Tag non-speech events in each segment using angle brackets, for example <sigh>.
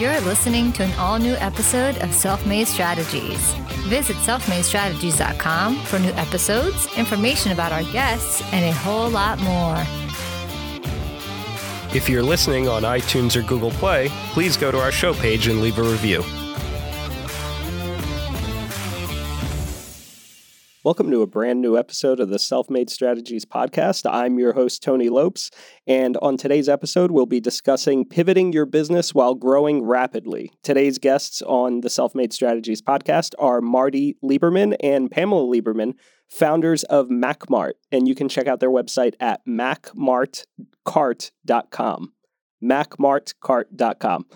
You're listening to an all new episode of Self Made Strategies. Visit selfmadestrategies.com for new episodes, information about our guests, and a whole lot more. If you're listening on iTunes or Google Play, please go to our show page and leave a review. Welcome to a brand new episode of the Self Made Strategies podcast. I'm your host, Tony Lopes, and on today's episode, we'll be discussing pivoting your business while growing rapidly. Today's guests on the Self Made Strategies podcast are Marti Lieberman and Pamela Lieberman, founders of MacMart, and you can check out their website at macmartcart.com. macmartcart.com.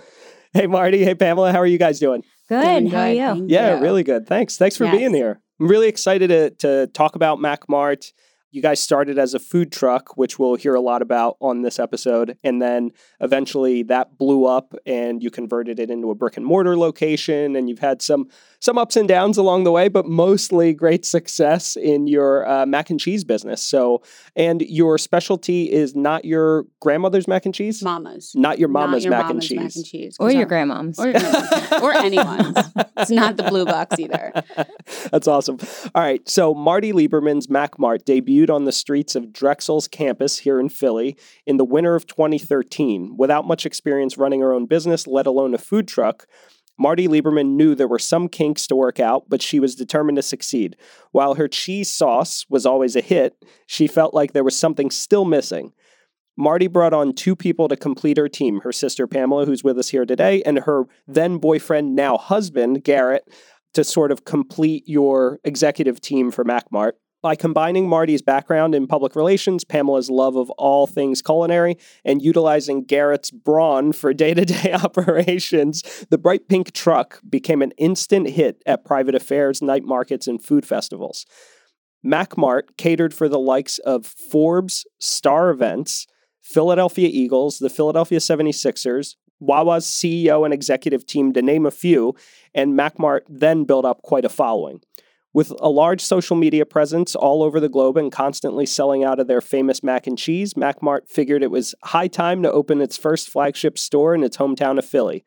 Hey, Marti. Hey, Pamela. How are you guys doing? Good. How are you? Yeah, really good. Thanks. Thanks for Yes. being here. I'm really excited to, to talk about MacMart. You guys started as a food truck, which we'll hear a lot about on this episode. And then eventually that blew up and you converted it into a brick and mortar location. And you've had some some ups and downs along the way, but mostly great success in your uh, mac and cheese business. So, and your specialty is not your grandmother's mac and cheese? Mama's. Not your Not mama's your mac, and mama's cheese. mac and cheese. Or 'cause your grandmom's. Or, your grandma's. or anyone's. <laughs> It's not the blue box either. <laughs> That's awesome. All right. So Marti Lieberman's MacMart debuted on the streets of Drexel's campus here in Philly in the winter of 2013. Without much experience running her own business, let alone a food truck, Marti Lieberman knew there were some kinks to work out, but she was determined to succeed. While her cheese sauce was always a hit, she felt like there was something still missing. Marti brought on two people to complete her team her sister Pamela, who's with us here today, and her then boyfriend, now husband, Garrett, to sort of complete your executive team for MacMart. By combining Marti's background in public relations, Pamela's love of all things culinary, and utilizing Garrett's brawn for day to day operations, the bright pink truck became an instant hit at private affairs, night markets, and food festivals. MacMart catered for the likes of Forbes, Starr Events, Philadelphia Eagles, the Philadelphia 76ers, Wawa's CEO and executive team, to name a few, and MacMart then built up quite a following. With a large social media presence all over the globe and constantly selling out of their famous mac and cheese, MacMart figured it was high time to open its first flagship store in its hometown of Philly.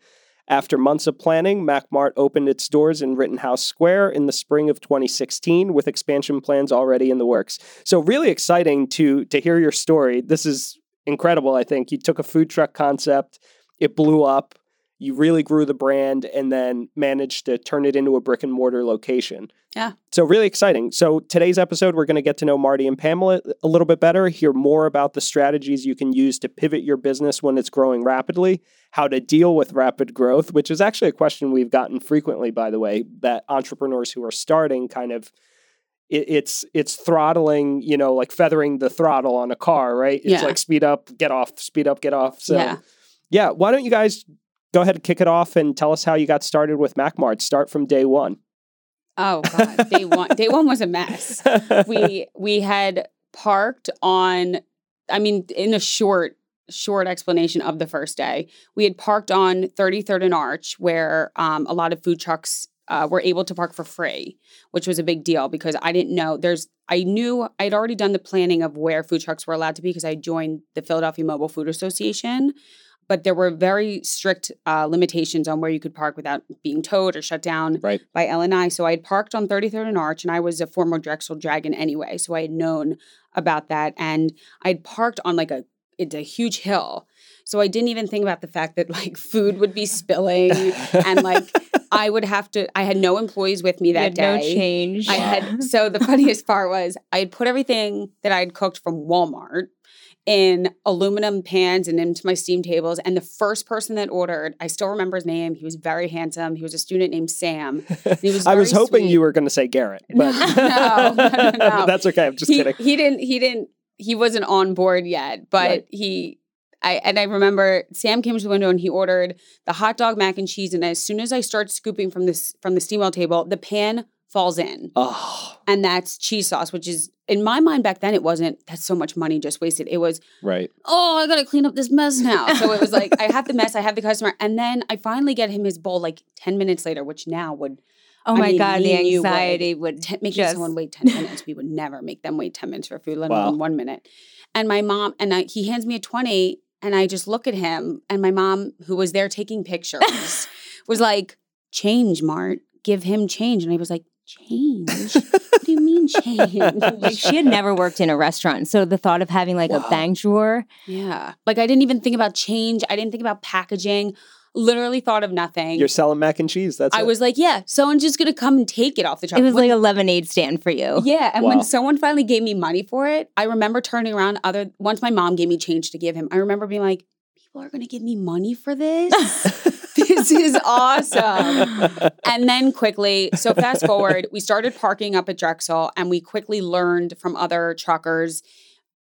After months of planning, MacMart opened its doors in Rittenhouse Square in the spring of 2016 with expansion plans already in the works. So really exciting to to hear your story. This is incredible, I think. You took a food truck concept, it blew up, you really grew the brand and then managed to turn it into a brick and mortar location. Yeah. So really exciting. So today's episode we're going to get to know Marti and Pamela a little bit better, hear more about the strategies you can use to pivot your business when it's growing rapidly, how to deal with rapid growth, which is actually a question we've gotten frequently by the way, that entrepreneurs who are starting kind of it's it's throttling, you know, like feathering the throttle on a car, right? It's Yeah. like speed up, get off, speed up, get off. So Yeah. yeah, why don't you guys go ahead and kick it off and tell us how you got started with MacMart? Start from day one. Oh God. Day one. Day one was a mess. <laughs> We we had parked on. I mean, in a short short explanation of the first day, we had parked on 33rd and Arch, where um, a lot of food trucks uh, were able to park for free, which was a big deal because I didn't know there's. I knew I'd already done the planning of where food trucks were allowed to be because I joined the Philadelphia Mobile Food Association. But there were very strict uh, limitations on where you could park without being towed or shut down Right. by L&I. So I had parked on 33rd and Arch, and I was a former Drexel Dragon anyway. So I had known about that. And I'd parked on like a it's a huge hill. So I didn't even think about the fact that like food would be spilling and like I would have to I had no employees with me that day. no change. I had <laughs> so the funniest part was I had put everything that I had cooked from Walmart in aluminum pans and into my steam tables. And the first person that ordered, I still remember his name. He was very handsome. He was a student named Sam. <laughs> He was I was hoping sweet. you were going to say Garrett, but <laughs> No, no, no, no. <laughs> that's okay. I'm just he, kidding. he didn't he didn't he wasn't on board yet, but Right. he I and I remember Sam came to the window and he ordered the hot dog mac and cheese. And as soon as I start scooping from this from the steam well table, the pan falls in. Oh, And that's cheese sauce, which is in my mind back then it wasn't that's so much money just wasted. It was, right. oh, I gotta clean up this mess <laughs> now. So it was like I have the mess, I have the customer, and then I finally get him his bowl like 10 minutes later, which now would oh I my mean, god, the me and you would anxiety would, t- making just someone wait <laughs> 10 minutes. We would never make them wait 10 minutes for food, let Wow. alone one minute. And my mom, and I, he hands me a 20 And I just look at him, and my mom, who was there taking pictures, <laughs> was like, Change, Mart, give him change. And I was like, Change? <laughs> what do you mean change? <laughs> Like she had never worked in a restaurant. So the thought of having like Wow. a bank drawer, yeah. Like, I didn't even think about change. I didn't think about packaging. Literally thought of nothing. You're selling mac and cheese. That's I it. was like, yeah, someone's just gonna come and take it off the truck. it was When- like a lemonade stand for you. Yeah, and Wow. when someone finally gave me money for it, I remember turning around. Other once my mom gave me change to give him, I remember being like, "People are going to give me money for this. <laughs> this is awesome." And then quickly, so fast forward, we started parking up at Drexel, and we quickly learned from other truckers.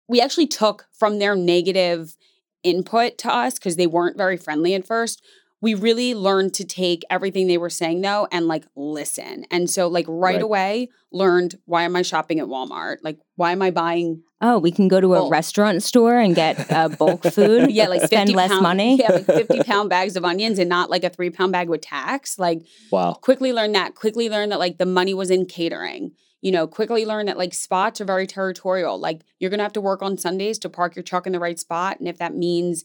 We actually took from their negative input to us because they weren't very friendly at first. We really learned to take everything they were saying though and like listen. And so like right, Right. away learned why am I shopping at Walmart? Like why am I buying Oh, we can go to a Bulk. restaurant store and get uh, bulk <laughs> food. yeah like 50 spend less pound- money. Yeah, like 50 pound bags of onions and not like a 3 pound bag with tax. Like wow. quickly learn that. Quickly learn that like the money was in catering. You know, quickly learn that like spots are very territorial. Like you're gonna have to work on Sundays to park your truck in the right spot. And if that means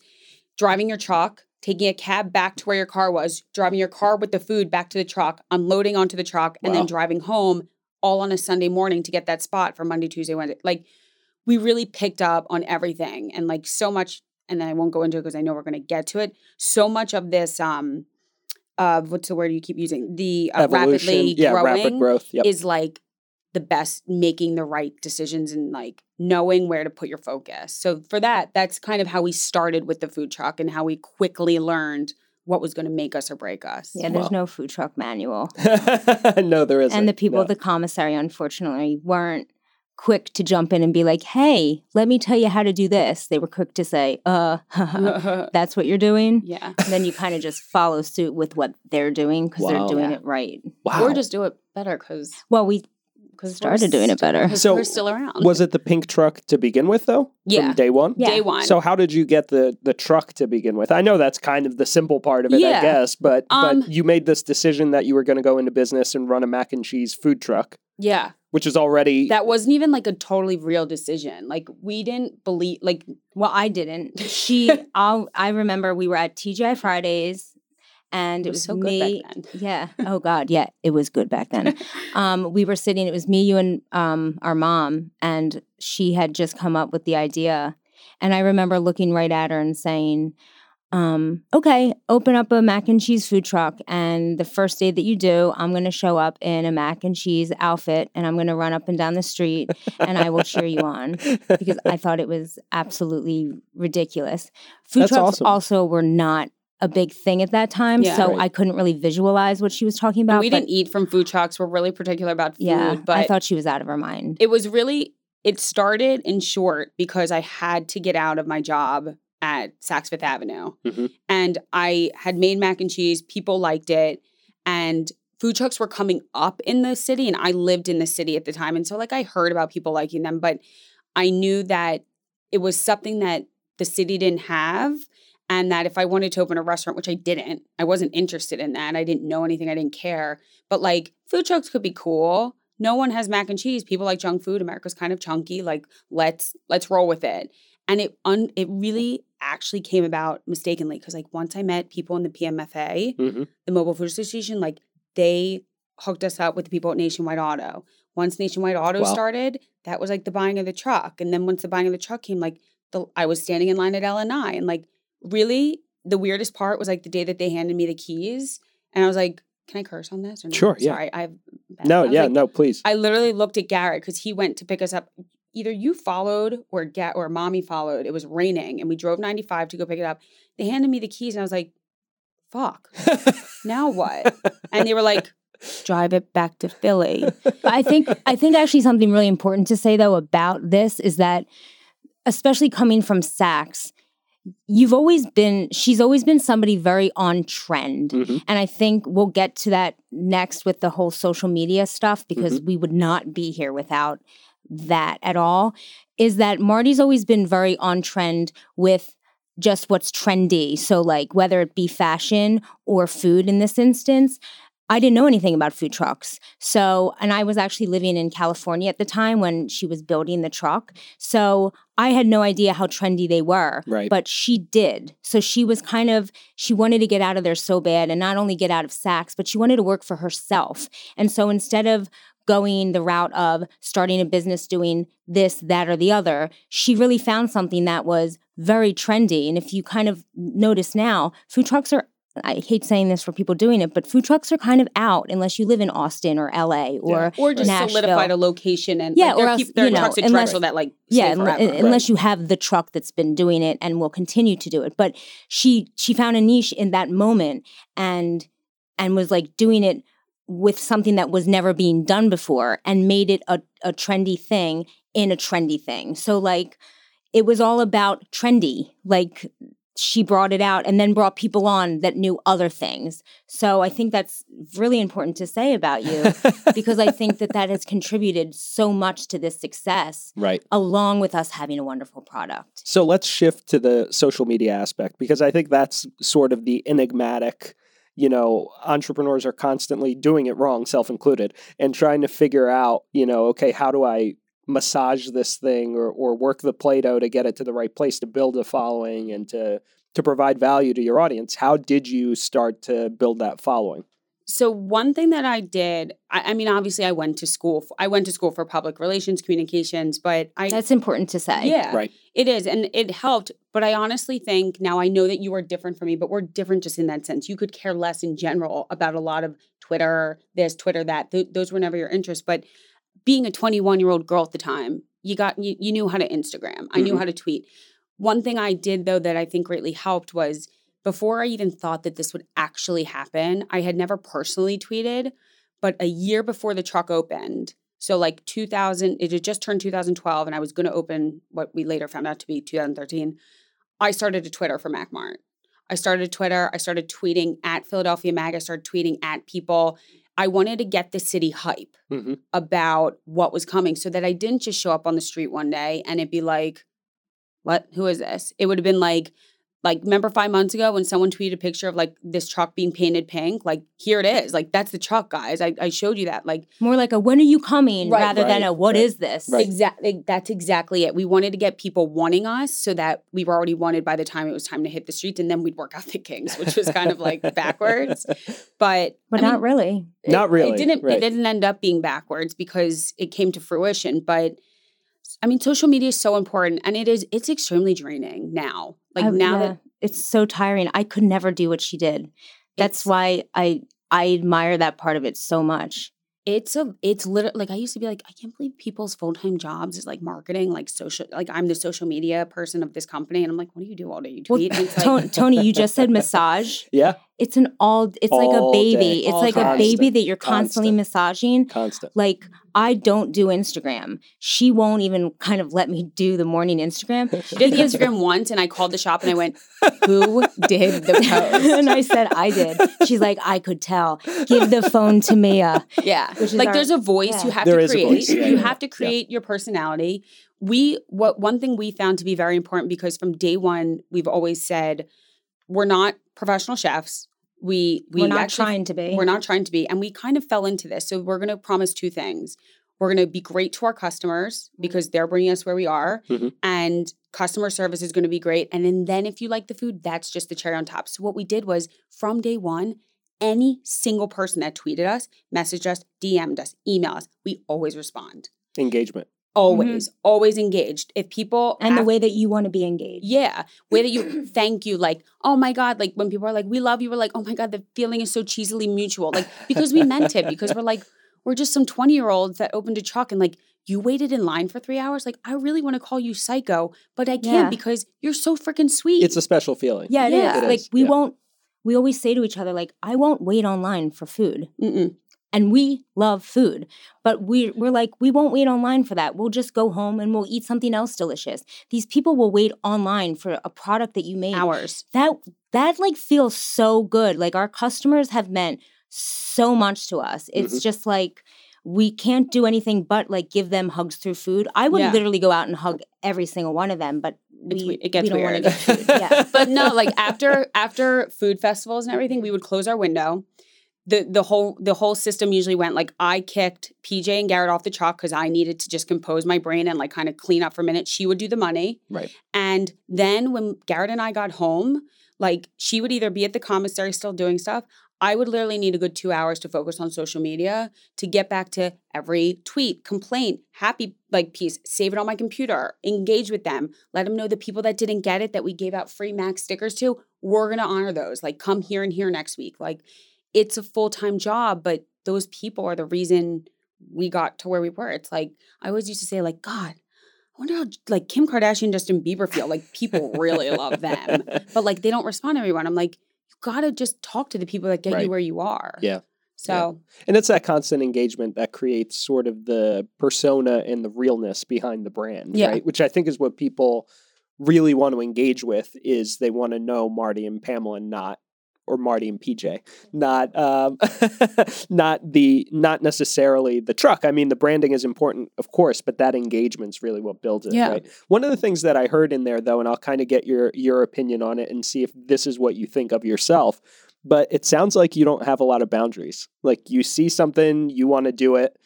driving your truck, taking a cab back to where your car was, driving your car with the food back to the truck, unloading onto the truck, and Wow. then driving home all on a Sunday morning to get that spot for Monday, Tuesday, Wednesday. Like we really picked up on everything and like so much and then I won't go into it because I know we're going to get to it. So much of this um uh what's the word you keep using? The uh, rapidly yeah, growing rapid growth. Yep. is like the best making the right decisions and like knowing where to put your focus. So for that, that's kind of how we started with the food truck and how we quickly learned what was going to make us or break us. Yeah, there's Wow. no food truck manual. <laughs> no, there isn't. and the people No. at the commissary, unfortunately, weren't quick to jump in and be like, hey, let me tell you how to do this. They were quick to say, uh, <laughs> <laughs> that's what you're doing. yeah. And then you kind of just follow suit with what they're doing because they're doing Yeah. it right. wow. Or just do it better because Well, we because Started doing it better. So, we're still around. was it the pink truck to begin with, though? Yeah. From day one. Yeah. day one? So how did you get the the truck to begin with? I know that's kind of the simple part of it, I guess, but Um, but you made this decision that you were going to go into business and run a mac and cheese food truck, yeah. which is already That wasn't even like a totally real decision. Like we didn't believe like Well, I didn't. She, <laughs> I'll, I remember we were at TGI Fridays, and it, it was was, so good me. back then. <laughs> Yeah. Oh God. Yeah, it was good back then. <laughs> um, we were sitting. It was me, you, and um, our mom, and she had just come up with the idea. And I remember looking right at her and saying, um, "Okay, open up a mac and cheese food truck, and the first day that you do, I'm going to show up in a mac and cheese outfit, and I'm going to run up and down the street, and I will cheer you on." because I <laughs> thought it was absolutely ridiculous. Food That's trucks awesome. also were not a big thing at that time, Yeah. so Right. I couldn't really visualize what she was talking And about. we but didn't eat from food trucks. We're really particular about food. yeah, but I thought she was out of her mind. it was really it started in short because I had to get out of my job at Saks Fifth Avenue. Mhm. And I had made mac and cheese, people liked it, and food trucks were coming up in the city and I lived in the city at the time and so like I heard about people liking them, but I knew that it was something that the city didn't have and that if I wanted to open a restaurant, which I didn't, I wasn't interested in that. I didn't know anything, I didn't care. But like food trucks could be cool. No one has mac and cheese. People like junk food. America's kind of chunky. Like let's let's roll with it. And it un, it really actually came about mistakenly because like once I met people in the PMFA, Mhm. the Mobile Food Association, like they hooked us up with the people at Nationwide Auto. Once Nationwide Auto Wow. started, that was like the buying of the truck. And then once the buying of the truck came, like the I was standing in line at L&I and like really the weirdest part was like the day that they handed me the keys and I was like, Can I curse on this? Or no? Sure, yeah. Sorry, I have no, I yeah, like- no, please. I literally looked at Garrett because he went to pick us up. Either you followed or Ga- or mommy followed. It was raining and we drove 95 to go pick it up. They handed me the keys and I was like, fuck, now what? And they were like, drive it back to Philly. But <laughs> I think I think actually something really important to say though about this is that especially coming from Saks, you've always been she's always been somebody very on trend. Mhm. And I think we'll get to that next with the whole social media stuff because we would not be here without that at all. Is that Marti's always been very on trend with just what's trendy. So, like, whether it be fashion or food in this instance, I didn't know anything about food trucks. So, and I was actually living in California at the time when she was building the truck. So, I had no idea how trendy they were. Right. But she did. So, she was kind of, she wanted to get out of there so bad and not only get out of Saks, but she wanted to work for herself. And so, instead of going the route of starting a business doing this, that, or the other, she really found something that was very trendy. And if you kind of notice now, food trucks are I hate saying this for people doing it, but food trucks are kind of out unless you live in Austin or LA or or just Nashville. solidified a location and Yeah, like, or else, there you know, trucks unless- that like yeah, stay unle- forever. unless you have the truck that's been doing it and will continue to do it. But she she found a niche in that moment and and was like doing it with something that was never being done before and made it a, a trendy thing in a trendy thing. So like it was all about trendy. Like she brought it out and then brought people on that knew other things. So I think that's really important to say about you <laughs> because I think that that has contributed so much to this success right. along with us having a wonderful product. So let's shift to the social media aspect because I think that's sort of the enigmatic. You know, entrepreneurs are constantly doing it wrong, self included, and trying to figure out, you know, okay, how do I massage this thing or, or work the Play Doh to get it to the right place to build a following and to to provide value to your audience? How did you start to build that following? So one thing that I did, I, I mean, obviously, I went to school. f- I went to school for public relations, communications, but I That's important to say. yeah, Right. it is, and it helped. But I honestly think now I know that you are different from me, but we're different just in that sense. You could care less in general about a lot of Twitter, this, Twitter, that. Th- those were never your interests. But being a 21 year old girl at the time, you got you, you knew how to Instagram. I knew Mhm. how to tweet. One thing I did though that I think greatly helped was before I even thought that this would actually happen, I had never personally tweeted, but a year before the truck opened, so like 2000, it had just turned 2012, and I was going to open what we later found out to be 2013. I started a Twitter for MacMart. I started Twitter. I started tweeting at Philadelphia Mag. I started tweeting at people. I wanted to get the city hype hmm about what was coming so that I didn't just show up on the street one day and it'd be like, what? Who is this? It would have been like, like, remember five months ago when someone tweeted a picture of like this truck being painted pink? Like, here it is. Like, that's the truck, guys. I, I showed you that. Like, More like a when are you coming Right, rather than a what right, is this? Right. Exactly. That's exactly it. We wanted to get people wanting us so that we were already wanted by the time it was time to hit the streets, and then we'd work out the kinks, which was kind of like <laughs> backwards. But But I not mean, really. it- Not really, It didn't. right. It didn't end up being backwards because it came to fruition. But I mean, social media is so important, and it is. It's extremely draining now. Like I- now yeah, that it's so tiring. I could never do what she did. That's It's- why I I admire that part of it so much. it's a it's literally like I used to be like I can't believe people's full time jobs is like marketing, like social. Like I'm the social media person of this company, and I'm like, what do you do all day? You Well, tweet. <laughs> and it's like, Tony, Tony, you just said massage. <laughs> Yeah, It's an all. It's like a baby. day, it's all like a baby that you're constantly constant. massaging. constant. Like I don't do Instagram. She won't even kind of let me do the morning Instagram. She did the Instagram <laughs> once, and I called the shop and I went, "Who did the <laughs> post?" and I said I did. She's like, I could tell. Give the phone to Mia. Yeah, Which is like our- there's a voice you have There to is a create. voice, yeah, you yeah, have to yeah. create your personality. We what one thing we found to be very important because from day one we've always said we're not professional chefs. We we We are not actually- trying to be. We're not trying to be, and we kind of fell into this. So we're going to promise two things. We're going to be great to our customers because they're bringing us where we are, Mhm. and customer service is going to be great. And then, then if you like the food, that's just the cherry on top. So what we did was from day one, any single person that tweeted us, messaged us, DM'd us, email us, we always respond. Engagement. Mm-hmm. Always, always engaged. If people and the way that you want to be engaged. yeah, way that you <clears throat> thank you, like, oh my God, like when people are like, we love you, we're like, oh my God, the feeling is so cheesily mutual. Like, because we meant it, because we're like, we're just some 20 year olds that opened a truck and like, you waited in line for three hours. Like, I really want to call you psycho, but I can't Yeah. because you're so freaking sweet. It's a special feeling. Yeah, it is. Yeah. It Like is, we yeah. won't. We always say to each other, like, I won't wait online for food. Mm-mm. And we love food but we we're like we won't wait online for that we'll just go home and we'll eat something else delicious these people will wait online for a product that you made hours. that that like feels so good like our customers have meant so much to us it's Mhm. just like we can't do anything but like give them hugs through food i would Yeah. literally go out and hug every single one of them but we, we- it gets we weird. get food. yeah <laughs> But no, like after after food festivals and everything, we would close our window the the whole the whole system usually went like I kicked PJ and Garrett off the chalk because I needed to just compose my brain and like kind of clean up for a minute. She would do the money. Right. And then when Garrett and I got home, like she would either be at the commissary still doing stuff. I would literally need a good two hours to focus on social media to get back to every tweet, complaint, happy like piece, save it on my computer, engage with them, let them know the people that didn't get it that we gave out free Mac stickers to, we're gonna honor those. Like come here and here next week. Like it's a full-time job, but those people are the reason we got to where we were. It's like I always used to say, like, God, I wonder how like Kim Kardashian, Justin Bieber feel. Like people really love them. <laughs> But like they don't respond to everyone. I'm like, you gotta just talk to the people that get Right. you where you are. Yeah. So And it's that constant engagement that creates sort of the persona and the realness behind the brand, Yeah. right? Which I think is what people really want to engage with is they want to know Marti and Pamela, not or Marti and PJ, not um, <laughs> not the not necessarily the truck. I mean, the branding is important, of course, but that engagement's really what builds it, Yeah. right? One of the things that I heard in there, though, and I'll kind of get your your opinion on it and see if this is what you think of yourself. But it sounds like you don't have a lot of boundaries. Like you see something, you want to do it,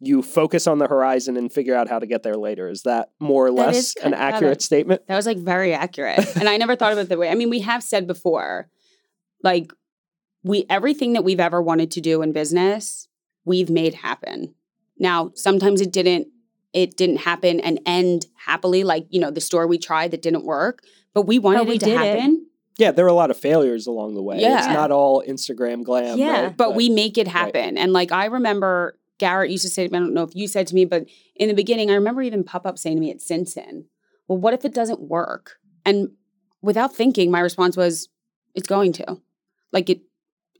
you focus on the horizon and figure out how to get there later. Is that more or That less an accurate statement? that was like very accurate. and I never thought of it that way. I mean, we have said before, like we everything that we've ever wanted to do in business, we've made happen. Now, sometimes it didn't it didn't happen and end happily, like, you know, the store we tried that didn't work, but we wanted we it to did it. happen. Yeah, there are a lot of failures along the way. Yeah. It's not all Instagram glam. Yeah. right? but we make it happen. And like I remember Garrett used to say, I don't know if you said to me, but in the beginning, I remember even Pop Up saying to me at Sinson, Well, what if it doesn't work? And without thinking, my response was, It's going to. Like it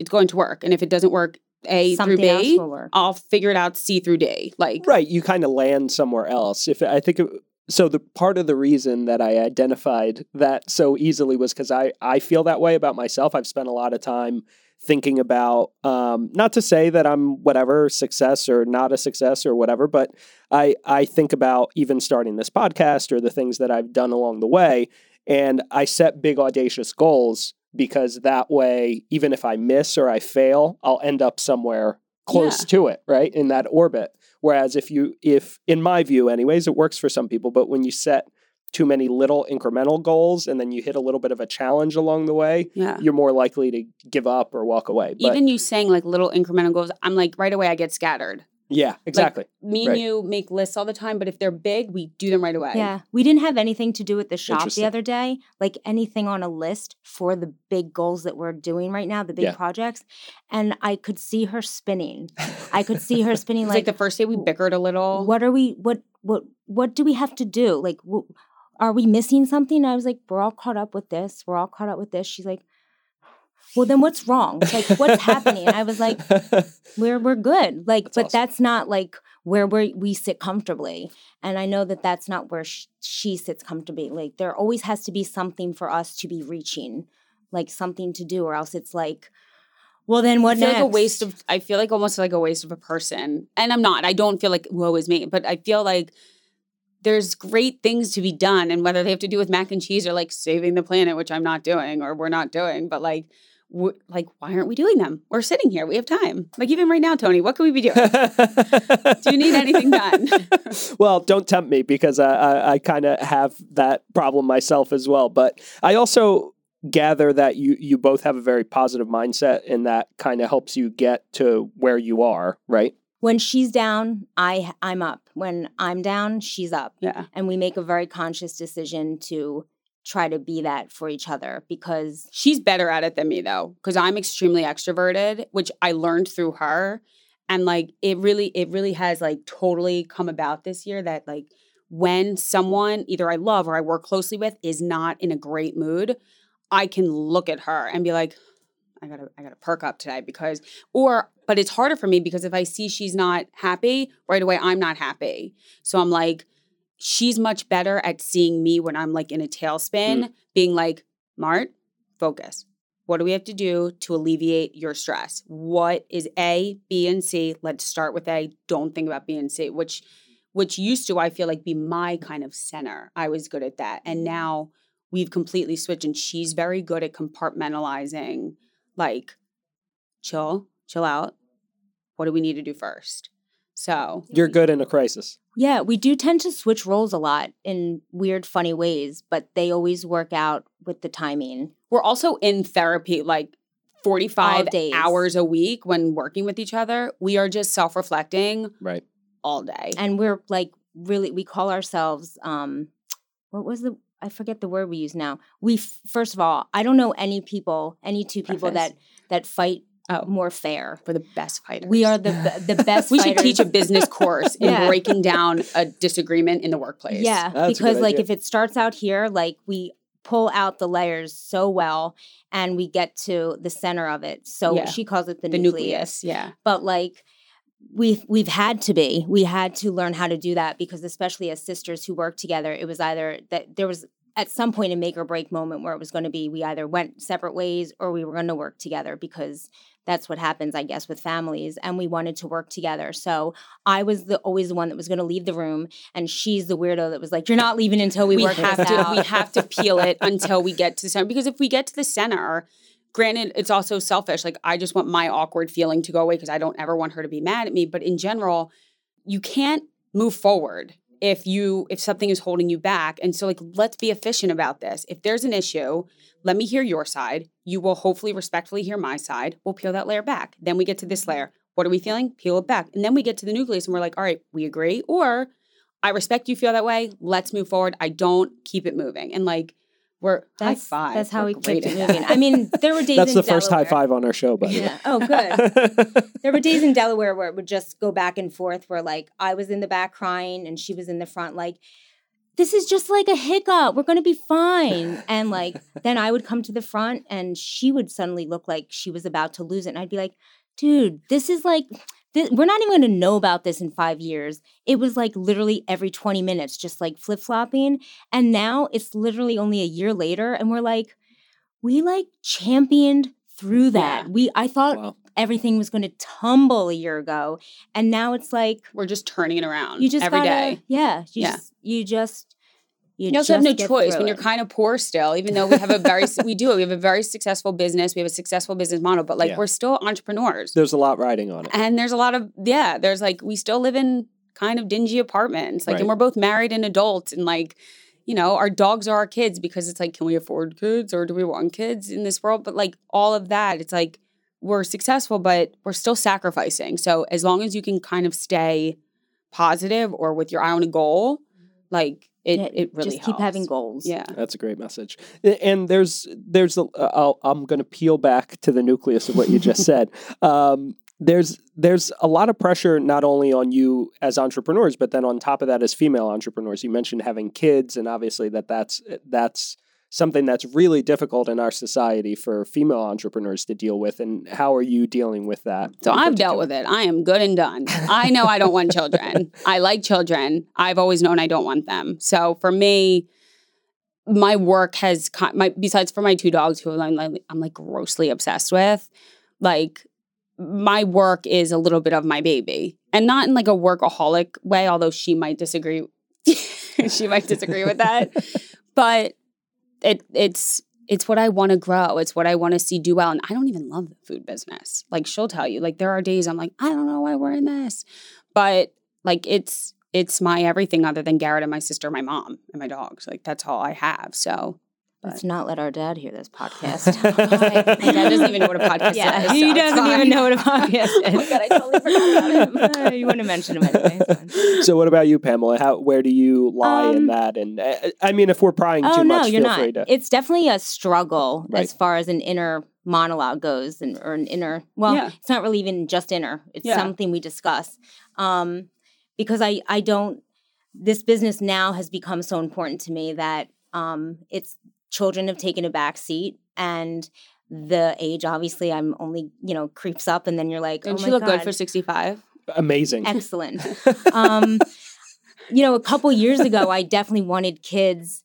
it's going to work. And if it doesn't work A Something through else B, will work. I'll figure it out C through D. Like Right, you kind of land somewhere else. If I think it, so, the part of the reason that I identified that so easily was because I I feel that way about myself. I've spent a lot of time thinking about um, not to say that I'm whatever success or not a success or whatever, but I I think about even starting this podcast or the things that I've done along the way, and I set big audacious goals because that way, even if I miss or I fail, I'll end up somewhere close Yeah. to it, right? In that orbit. Whereas if you if in my view anyways, it works for some people, but when you set too many little incremental goals and then you hit a little bit of a challenge along the way, yeah. you're more likely to give up or walk away. But Even you saying like little incremental goals, I'm like right away I get scattered. Yeah, exactly. Me Right. and you make lists all the time, but if they're big, we do them right away. Yeah, we didn't have anything to do with the shop the other day, like anything on a list for the big goals that we're doing right now, the big Yeah. projects. And I could see her spinning. I could <laughs> see her spinning like, like, the first day we bickered a little. what are we what what what do we have to do? Like wh- are we missing something? I was like, we're all caught up with this. We're all caught up with this. She's like, well, then what's wrong? Like, what's happening? I was like, <laughs> we're we're good like That's but awesome. that's not like where we we sit comfortably and i know that that's not where sh- she sits comfortably like there always has to be something for us to be reaching like something to do or else it's like well then I what feel next? like a waste of. I feel like almost like a waste of a person, and I'm not. I don't feel like woe is me, but I feel like there's great things to be done, and whether they have to do with mac and cheese or like saving the planet, which I'm not doing or we're not doing, but like. We like, why aren't we doing them? We're sitting here. We have time. Like even right now, Tony, what can we be doing? Do you need anything done? <laughs> well, don't tempt me because I, I, I kind of have that problem myself as well. But I also gather that you you both have a very positive mindset, and that kind of helps you get to where you are, right? when she's down i i'm up when i'm down she's up yeah. and we make a very conscious decision to try to be that for each other because She's better at it than me though, because I'm extremely extroverted, which I learned through her. And like it really, it really has like totally come about this year that like when someone either I love or I work closely with is not in a great mood, I can look at her and be like, I gotta, I gotta perk up today because, or, but it's harder for me because if I see she's not happy right away, I'm not happy. So I'm like, she's much better at seeing me when I'm like in a tailspin, mm. being like, Mart, focus. What do we have to do to alleviate your stress? What is A, B, and C? Let's start with A. Don't think about B and C, which which used to I feel like be my kind of center. I was good at that. And mm. now we've completely switched and she's very good at compartmentalizing like chill, chill out. What do we need to do first? So You're good in a crisis. Yeah, we do tend to switch roles a lot in weird, funny ways, but they always work out with the timing. we're also in therapy like 45 days. hours a week when working with each other. We are just self reflecting Right. all day. And we're like really, we call ourselves, um, what was the, I forget the word we use now. We, f- first of all, I don't know any people, any two people Preface. that, that fight Oh. more fair. for the best fighters. We are the the <laughs> best We should teach a business course in <laughs> Yeah. breaking down a disagreement in the workplace. Yeah, That's because like idea. if it starts out here, like we pull out the layers so well and we get to the center of it. So Yeah. she calls it the, The nucleus. nucleus. Yeah. But like we've we've had to be. We had to learn how to do that because especially as sisters who work together, it was either that there was at some point a make or break moment where it was going to be we either went separate ways or we were going to work together because that's what happens i guess with families and we wanted to work together so i was the always the one that was going to leave the room and she's the weirdo that was like you're not leaving until we, We, work have this to out we have to peel it until we get to the center. Because if we get to the center, granted, it's also selfish. Like I just want my awkward feeling to go away because I don't ever want her to be mad at me. But in general, you can't move forward if you if something is holding you back. And so like let's be efficient about this. If there's an issue, let me hear your side. You will hopefully respectfully hear my side. We'll peel that layer back. Then we get to this mm-hmm. layer. What are we feeling? Peel it back. And then we get to the nucleus and we're like, all right, we agree. Or I respect you feel that way. Let's move forward. I don't keep it moving. And like we're that's high five. that's how We're kept it moving i <laughs> mean there were days That's in the first high five on our show, by the yeah oh good <laughs> there were days in Delaware where it would just go back and forth where like I was in the back crying and she was in the front like this is just like a hiccup. We're going to be fine. And like then I would come to the front and she would suddenly look like she was about to lose it and I'd be like, "Dude, this is like this, we're not even going to know about this in 5 years." It was like literally every 20 minutes just like flip-flopping and now it's literally only a year later and we're like we like championed through that. Yeah. We I thought Wow. everything was going to tumble a year ago and now it's like we're just turning it around you just every gotta, day. yeah you Yeah. just you just you, You also have no choice through when you're kind of poor still, even though we have a very we do we have a very successful business, we have a successful business model, but like Yeah. we're still entrepreneurs. There's a lot riding on it. And there's a lot of yeah, there's like we still live in kind of dingy apartments. Like Right. and we're both married and adults and like you know, our dogs are our kids because it's like can we afford kids or do we want kids in this world? But like all of that, it's like we're successful but we're still sacrificing. So as long as you can kind of stay positive or with your eye on a goal, like it Yeah, it really just keep having helps. goals Yeah. That's a great message. And there's there's a, I'll, I'm going to peel back to the nucleus of what you just said. <laughs> Um, there's there's a lot of pressure not only on you as entrepreneurs, but then on top of that as female entrepreneurs. You mentioned having kids, and obviously that that's that's something that's really difficult in our society for female entrepreneurs to deal with. And how are you dealing with that? So I've dealt with it. I am good and done. I know I don't want children. <laughs> I like children. I've always known I don't want them. So for me, my work has my besides for my two dogs who I'm like, I'm like grossly obsessed with, like my work is a little bit of my baby, and not in like a workaholic way. Although she might disagree, <laughs> she might disagree with that, <laughs> but it it's it's what I want to grow. It's what I want to see do well. And I don't even love the food business. Like she'll tell you, like there are days I'm like, I don't know why we're in this. But like it's it's my everything other than Garrett and my sister, my mom, and my dogs. Like that's all I have. So let's not let our dad hear this podcast <laughs> my dad doesn't even know what a podcast yeah is. so he doesn't even know what a podcast is <laughs> Oh my God, I totally forgot about him. <laughs> Uh, you want to mention him anyway. So what about you, Pamela? How where do you lie in Um, that? And uh, I mean, if we're prying oh too no much, you're feel not free to. it's definitely a struggle Right. as far as an inner monologue goes and or an inner well Yeah. it's not really even just inner it's Yeah. something we discuss um because i i don't this business now has become so important to me that um it's children have taken a back seat and the age obviously i'm only you know creeps up and then you're like Don't oh she my look good for 65? Amazing. excellent <laughs> um you know a couple years ago i definitely wanted kids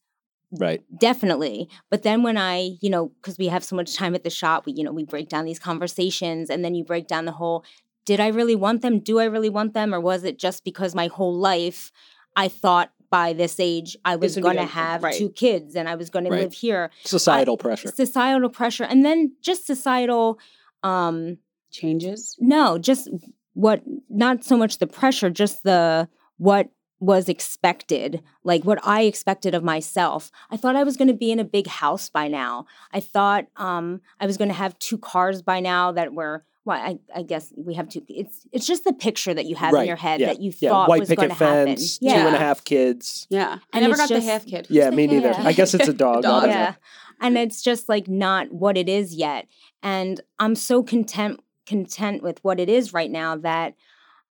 right. definitely but then when i you know because we have so much time at the shop we you know we break down these conversations and then you break down the whole did i really want them do i really want them or was it just because my whole life i thought by this age i was This would be going to have right. two kids and i was going Right. to live here Societal pressure. societal pressure and then just societal um changes. No, just what not so much the pressure, just the what was expected, like what I expected of myself. I thought I was going to be in a big house by now. I thought um, I was going to have two cars by now that were. Well, I, I guess we have two. It's it's just the picture that you have Right, in your head yeah, that you Yeah, thought white was going picket to happen. fence, Yeah, two and a half kids. Yeah, I And never got just- the half kid. Yeah, me neither. I guess it's a <laughs> dog. Dog. not a- yeah and it's just like not what it is yet and i'm so content content with what it is right now that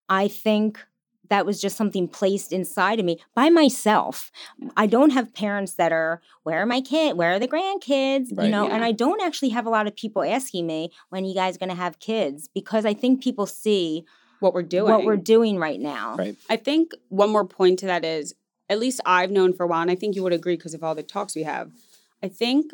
i think that was just something placed inside of me by myself i don't have parents that are where are my kid where are the grandkids Right. you know Yeah. and i don't actually have a lot of people asking me when you guys going to have kids because i think people see What we're doing. what we're doing right now Right. I think one more point to that is, at least I've known for a while, and I think you would agree because of all the talks we have. I think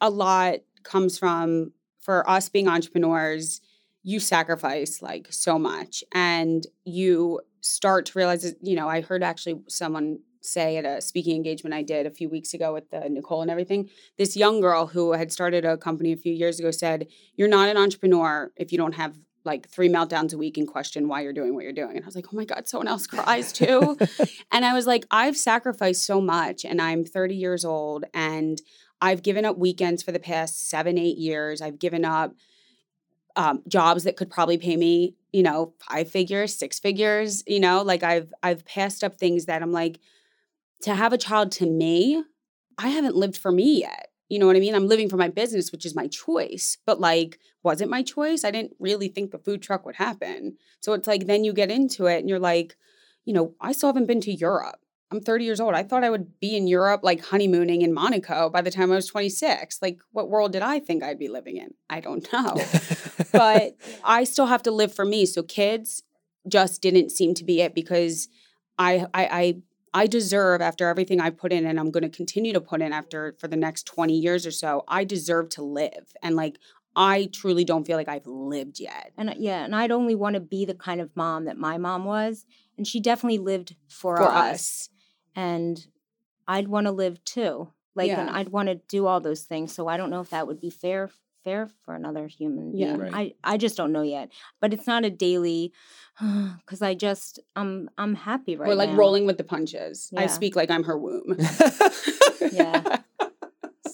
a lot comes from for us being entrepreneurs, you sacrifice like so much, and you start to realize. that- You know, I heard actually someone say at a speaking engagement I did a few weeks ago with the Nicole and everything. This young girl who had started a company a few years ago said, "You're not an entrepreneur if you don't have." Like three meltdowns a week and question why you're doing what you're doing. And I was like, oh my God, someone else cries too. <laughs> and I was like, I've sacrificed so much and I'm 30 years old and I've given up weekends for the past seven, eight years. I've given up um, jobs that could probably pay me, you know, five figures, six figures, you know, like I've I've passed up things that I'm like, to have a child to me, I haven't lived for me yet. You know what I mean? I'm living for my business, which is my choice. But like, was it my choice? I didn't really think the food truck would happen. So it's like then you get into it and you're like, you know, I still haven't been to Europe. I'm 30 years old. I thought I would be in Europe, like honeymooning in Monaco by the time I was 26. Like, what world did I think I'd be living in? I don't <laughs> know. but <laughs> I still have to live for me. So kids just didn't seem to be it because I I I, I deserve after everything I put in and I'm going to continue to put in after for the next 20 years or so. I deserve to live. And like I truly don't feel like I've lived yet. And uh, yeah, and I'd only want to be the kind of mom that my mom was, and she definitely lived for, For us. us. And I'd want to live too. Like, and I'd want to do all those things. So I don't know if that would be fair fair for another human Yeah. Right. I I just don't know yet. But it's not a daily, <sighs> because I just I'm I'm happy right now. We're like now. rolling with the punches. I speak like I'm her womb. Yeah.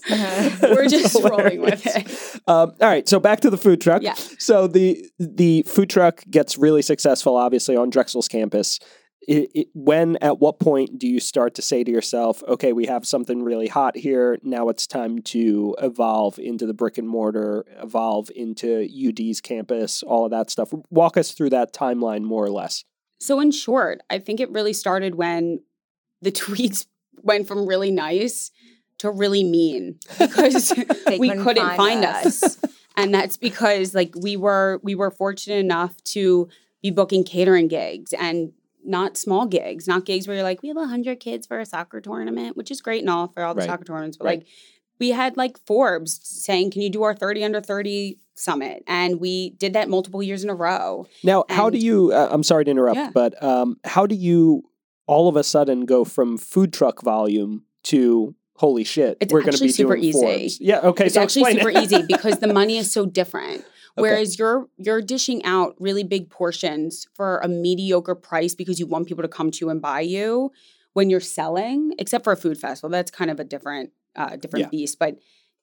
<laughs> We're <laughs> just rolling with it. Um, all right, so back to the food truck. Yeah. So the the food truck gets really successful, obviously, on Drexel's campus. It, it, when at what point do you start to say to yourself, "Okay, we have something really hot here. Now it's time to evolve into the brick and mortar, evolve into UD's campus, all of that stuff." Walk us through that timeline, more or less. So, in short, I think it really started when the <laughs> tweets went from really nice to really mean <laughs> because we couldn't couldn't find find, us. us. and that's because like we were we were fortunate enough to be booking catering gigs and not small gigs, not gigs where you're like, we have 100 kids for a soccer tournament, which is great and all for all the Right. soccer tournaments. But Right. like, we had like Forbes saying, can you do our 30 under 30 summit? And we did that multiple years in a row. Now, how do you? Uh, I'm sorry to interrupt, Yeah. but um, how do you all of a sudden go from food truck volume to holy shit? It's we're going to be super doing easy. Forbes. Yeah. Okay. it's so actually super easy because the money is <laughs> so different. Okay. Whereas you're you're dishing out really big portions for a mediocre price because you want people to come to you and buy you when you're selling, except for a food festival. That's kind of a different uh, different Yeah. beast. But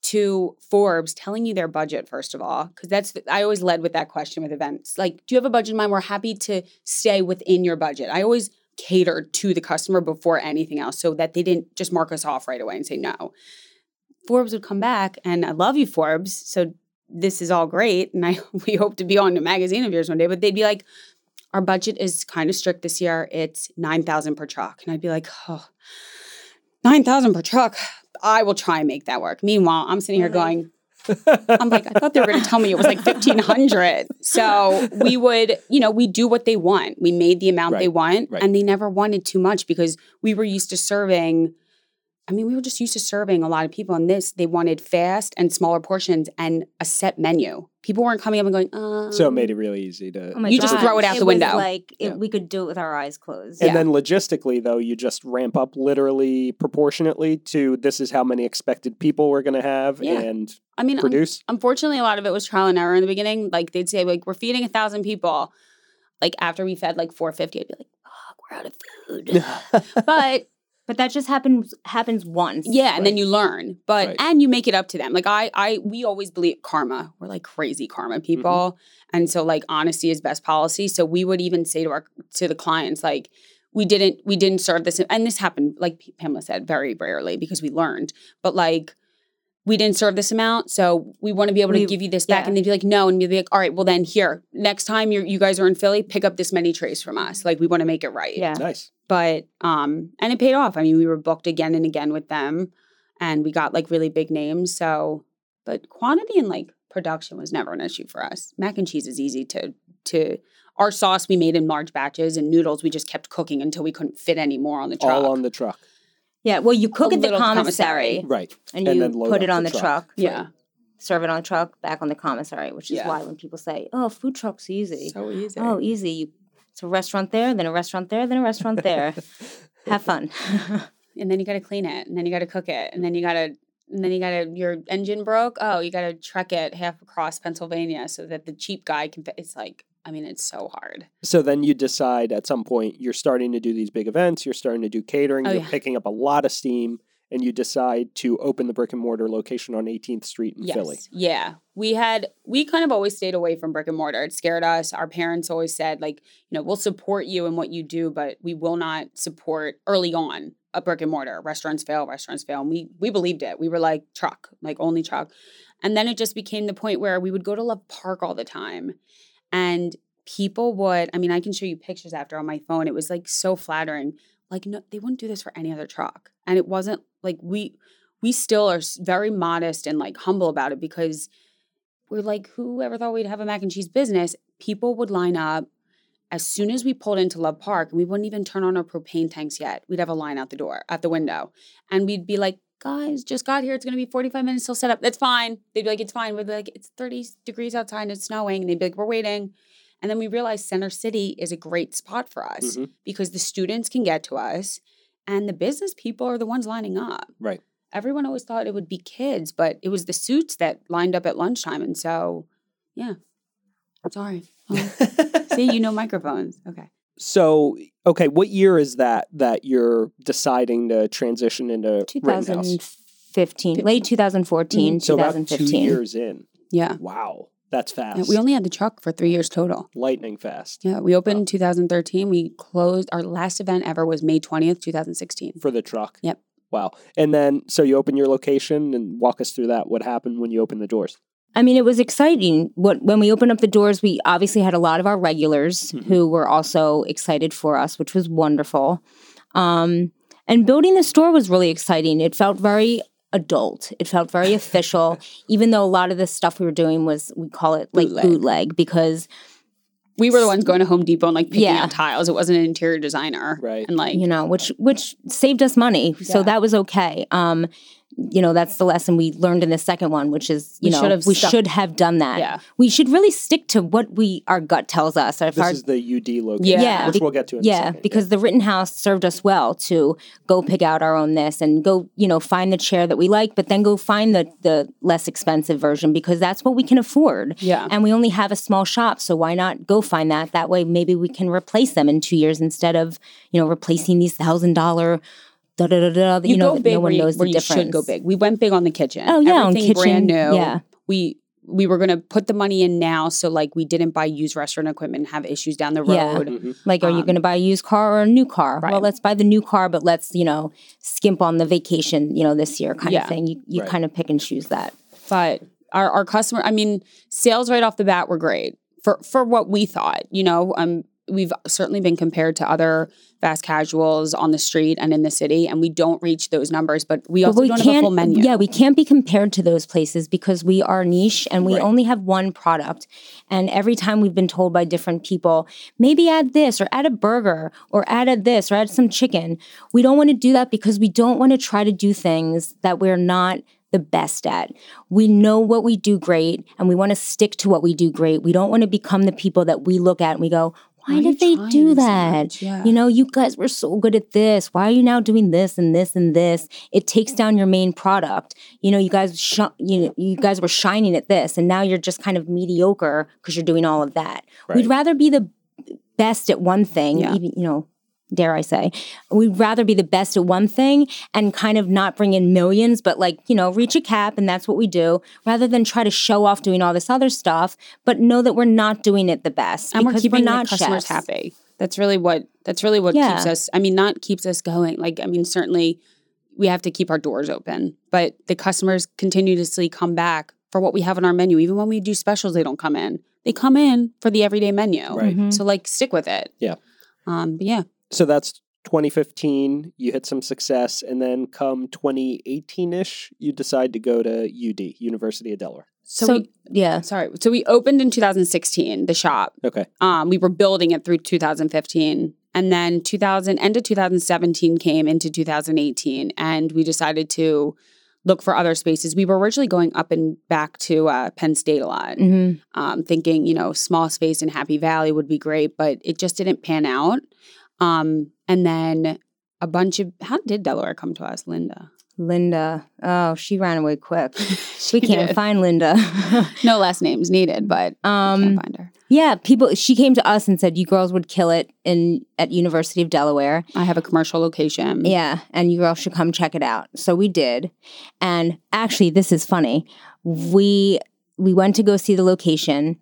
to Forbes telling you their budget first of all, because that's the, I always led with that question with events. Like, do you have a budget in mind? We're happy to stay within your budget. I always catered to the customer before anything else, so that they didn't just mark us off right away and say no. Forbes would come back, and I love you, Forbes. So this is all great, and I <laughs> we hope to be on a magazine of yours one day. But they'd be like, our budget is kind of strict this year. It's nine thousand per truck, and I'd be like, oh, nine thousand per truck. I will try and make that work. Meanwhile, I'm sitting here going. I'm like, I thought they were going to tell me it was like 1500. So we would, you know, we do what they want. We made the amount they want, right. and they never wanted too much because we were used to serving I mean, we were just used to serving a lot of people. And this, they wanted fast and smaller portions and a set menu. People weren't coming up and going, um, So it made it really easy to. Oh my You just throw it out the was window. Like it, Yeah. we could do it with our eyes closed. And Yeah. then logistically, though, you just ramp up literally proportionately to this is how many expected people we're going to have Yeah. and I mean, un- produce. unfortunately, a lot of it was trial and error in the beginning. Like they'd say, like, we're feeding a thousand people. Like after we fed like 450, I'd be like, fuck, we're out of food. <laughs> but But that just happens happens once. yeah, and then you learn. But Right. and you make it up to them. Like I I we always believe karma. We're like crazy karma mm-hmm. people. And so like honesty is best policy. So we would even say to our to the clients, like, we didn't we didn't serve this and this happened, like Pamela said, very rarely because we learned. But like we didn't serve this amount, so we want to be able to We- give you this back. yeah. And they'd be like, no, and we'd be like, all right, well then here, next time you you guys are in Philly, pick up this many trays from us. Like we want to make it right Yeah. nice. but um and it paid off i mean we were booked again and again with them and we got like really big names so but quantity and like production was never an issue for us mac and cheese is easy to to our sauce we made in large batches and noodles we just kept cooking until we couldn't fit any more on the truck All on the truck. Yeah. Well, you cook A at the commissary, commissary. Right. and And you then put it on the the truck. truck. yeah Serve it on the truck, back on the commissary, which is Yeah. why when people say, "Oh, food truck's easy," so easy oh, easy. You, it's a restaurant there, then a restaurant there, then a restaurant there. <laughs> Have fun. <laughs> and then you got to clean it and then you got to cook it and then you got to and then you got to your engine broke oh you got to trek it half across pennsylvania so that the cheap guy can it's like i mean it's so hard So then you decide at some point you're starting to do these big events, you're starting to do catering, Oh, you're yeah. picking up a lot of steam, and you decide to open the brick and mortar location on 18th Street in yes. Philly. Yeah. We had we kind of always stayed away from brick and mortar. It scared us. Our parents always said, like, you know, we'll support you in what you do, but we will not support early on a brick and mortar. Restaurants fail, restaurants fail. And we we believed it. We were like truck, like only truck. And then it just became the point where we would go to Love Park all the time. And people would, I mean, I can show you pictures after on my phone. It was like so flattering. Like, no, they wouldn't do this for any other truck. And it wasn't like we we still are very modest and like humble about it because we're like, whoever thought we'd have a mac and cheese business? People would line up as soon as we pulled into Love Park, we wouldn't even turn on our propane tanks yet. We'd have a line out the door, at the window, and we'd be like, guys, just got here. It's gonna be 45 minutes till set up. That's fine. They'd be like, it's fine. We'd be like, it's 30 degrees outside and it's snowing. And they'd be like, we're waiting. And then we realized Center City is a great spot for us Mhm. because the students can get to us and the business people are the ones lining up Right. everyone always thought it would be kids, but it was the suits that lined up at lunchtime. And so, yeah. Sorry. Um, <laughs> see, you know microphones. Okay. So, okay, what year is that that you're deciding to transition into Rittenhouse? 2015, late 2014, mm-hmm. So about two 2015. years in. Yeah. Wow, that's fast. Yeah, We only had the truck for three years total. lightning fast Yeah. We opened in 2013. We closed, our last event ever was May 20th, 2016. for the truck. Yep. Wow. And then, so you open your location and walk us through that. What happened when you opened the doors? I mean, it was exciting. What when we opened up the doors, we obviously had a lot of our regulars Mhm. who were also excited for us, which was wonderful. Um, and building the store was really exciting. It felt very adult. It felt very <laughs> official, even though a lot of the stuff we were doing was we call it like Bootleg. bootleg, because We were the ones going to Home Depot and like picking Yeah. out tiles. It wasn't an interior designer. Right. And like, you know, which which saved us money. So that was okay. Um, you know, that's the lesson we learned in the second one, which is you We know should have we stuck- should have done that. yeah. We should really stick to what we our gut tells us. If This our, is the UD location, Yeah. which we'll get to in a yeah, second. because the Rittenhouse served us well to go pick out our own this and go, you know, find the chair that we like, but then go find the the less expensive version because that's what we can afford. Yeah. And we only have a small shop, so why not go find that? That way, maybe we can replace them in two years instead of, you know, replacing these thousand dollar. Da, da, da, da, You, you know, go big no where one you, knows where the you difference. should go big. We went big on the kitchen. Oh yeah, on kitchen. brand new. Yeah, we we were gonna put the money in now, so like we didn't buy used restaurant equipment and have issues down the road. Yeah. Mhm. Like, are you Um, going to buy a used car or a new car? Well, let's buy the new car, but let's, you know, skimp on the vacation, you know, this year kind Yeah. of thing. You, you Right. kind of pick and choose that. But our our customer, I mean, sales right off the bat were great for for what we thought. You know, um, we've certainly been compared to other fast casuals on the street and in the city, and we don't reach those numbers. But we But also we don't have a full menu. yeah, we can't be compared to those places because we are niche and we Right. only have one product. And every time we've been told by different people, maybe add this or add a burger or add a this or add some chicken. We don't want to do that because we don't want to try to do things that we're not the best at. We know what we do great and we want to stick to what we do great. We don't want to become the people that we look at and we go, why did they do that? much? Yeah. You know, you guys were so good at this. Why are you now doing this and this and this? It takes down your main product. You know, you guys, sh- you you guys were shining at this, and now you're just kind of mediocre because you're doing all of that. Right. We'd rather be the best at one thing, Yeah. even you know. Dare I say, we'd rather be the best at one thing and kind of not bring in millions, but like, you know, reach a cap and that's what we do, rather than try to show off doing all this other stuff, but know that we're not doing it the best. and we're because keeping not the customers chefs. happy. That's really what that's really what keeps us. I mean, not keeps us going. Like, I mean, certainly we have to keep our doors open, but the customers continuously come back for what we have on our menu. Even when we do specials, they don't come in. They come in for the everyday menu. Right. Mhm. So like, stick with it. Yeah. Um. But yeah. So that's 2015. You hit some success, and then come 2018 ish, you decide to go to UD, University of Delaware. So, So, we, yeah. sorry. So we opened in 2016 the shop. Okay. Um, we were building it through 2015. And then 2000, end of 2017 came into 2018, and we decided to look for other spaces. We were originally going up and back to uh, Penn State a lot, hmm um, thinking, you know, small space in Happy Valley would be great, but it just didn't pan out. Um, and then a bunch of, how did Delaware come to us, Linda? Linda. Oh, she ran away quick. <laughs> We can't did. find Linda. <laughs> no last names needed, but um, can't find her. yeah, people. She came to us and said, "You girls would kill it in at University of Delaware." I have a commercial location. Yeah, and you girls should come check it out. So we did, and actually, this is funny. We we went to go see the location,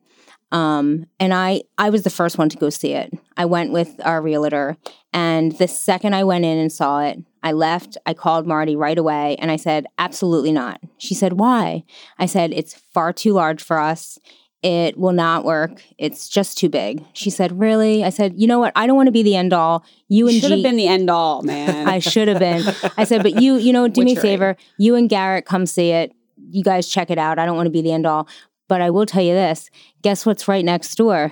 um, and I I was the first one to go see it. I went with our realtor, and the second I went in and saw it, I left. I called Marti right away, and I said, "Absolutely not." She said, "Why?" I said, "It's far too large for us." It will not work. It's just too big. She said, Really? I said, You know what? I don't want to be the end all. You and should G- have been the end all, man. I should have been. I said, but you, you know, do me a favor. You and Garrett come see it. You guys check it out. I don't want to be the end all. But I will tell you this. Guess what's right next door?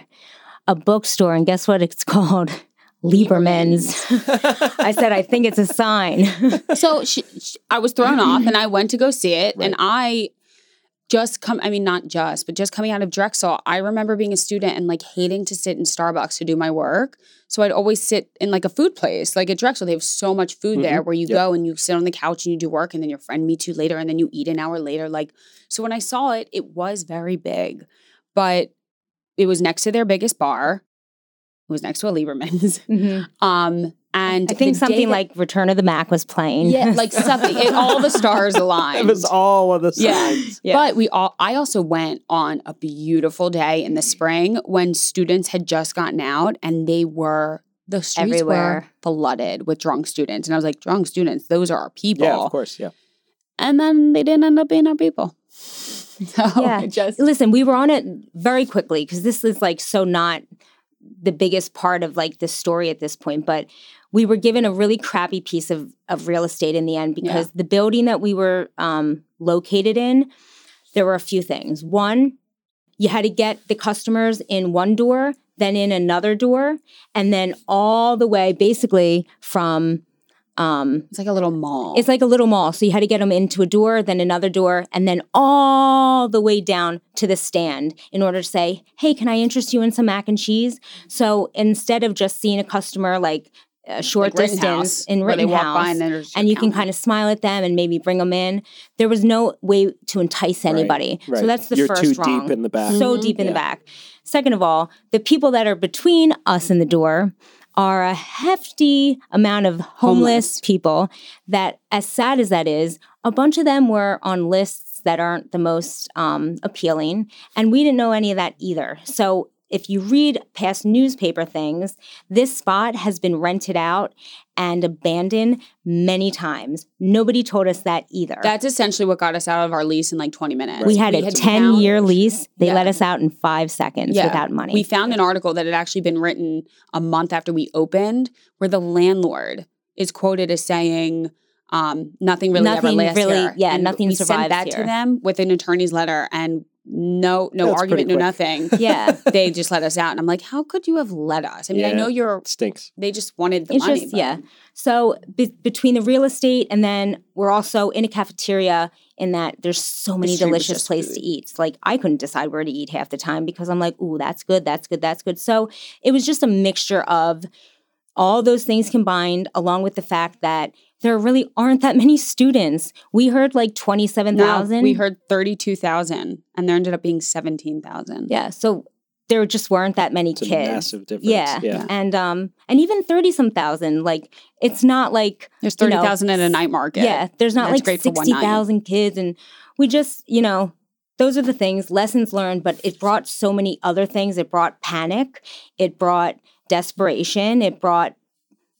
A bookstore. And guess what it's <laughs> called? Lieberman's. I said, I think it's a sign. <laughs> so she, she- I was thrown off and I went to go see it. And I just come, I mean, not just, but just coming out of Drexel, I remember being a student and like hating to sit in Starbucks to do my work. So I'd always sit in like a food place. Like at Drexel, they have so much food there Mhm. where you Yep. go and you sit on the couch and you do work and then your friend meets you later and then you eat an hour later. Like, so when I saw it, it was very big, but it was next to their biggest bar. It was next to a Lieberman's. <laughs> Um, and I think something that- like Return of the Mack was playing. yeah, <laughs> like something. It, all the stars aligned. It was all of the Yeah. Yeah. But we all I also went on a beautiful day in the spring when students had just gotten out and they were the streets Everywhere. were flooded with drunk students. And I was like, drunk students, those are our people. Yeah, of course. Yeah. And then they didn't end up being our people. <laughs> So Yeah. just Listen, we were on it very quickly because this is like so not the biggest part of like the story at this point, but we were given a really crappy piece of of real estate in the end because the building that we were um, located in, there were a few things. One, you had to get the customers in one door, then in another door, and then all the way basically from um, it's like a little mall. it's like a little mall. So you had to get them into a door, then another door, and then all the way down to the stand in order to say, hey, can I interest you in some mac and cheese? So instead of just seeing a customer like a short like distance Rittenhouse, in where they walk by Rittenhouse, and, and you can kind of smile at them and maybe bring them in. There was no way to entice anybody. Right. So that's the You're first too wrong. deep in the back. So Mhm. deep in Yeah. the back. Second of all, the people that are between us and the door are a hefty amount of homeless, Homeless. people that, as sad as that is, a bunch of them were on lists that aren't the most um, appealing. And we didn't know any of that either. So if you read past newspaper things, this spot has been rented out and abandon many times. Nobody told us that either. That's essentially what got us out of our lease in like 20 minutes. we had a 10 year lease. They Yeah. let us out in five seconds Yeah. without money. We found an article that had actually been written a month after we opened, where the landlord is quoted as saying, um, "Nothing really ever Nothing lasts really- here." yeah, And nothing we survives sent that here. to them with an attorney's letter, and no, no That's argument, no nothing. <laughs> yeah. <laughs> they just let us out, and I'm like, "How could you have let us?" I mean, I know you're. Stinks. They just wanted the it's money. just but- yeah so be- between the real estate and then we're also in a cafeteria in that there's so many delicious places to eat It's like i couldn't decide where to eat half the time because i'm like ooh that's good that's good that's good so it was just a mixture of all those things combined along with the fact that there really aren't that many students we heard like No, 27000 we heard thirty-two thousand, and there ended up being seventeen thousand. yeah so there just weren't that many It's a kids massive difference. yeah. Yeah. and um and even 30 some thousand like it's not like There's you know, thirty thousand at a night market. Yeah, there's not like great for 60,000 kids. And we just, you know, those are the things, lessons learned, but it brought so many other things. It brought panic, it brought desperation, it brought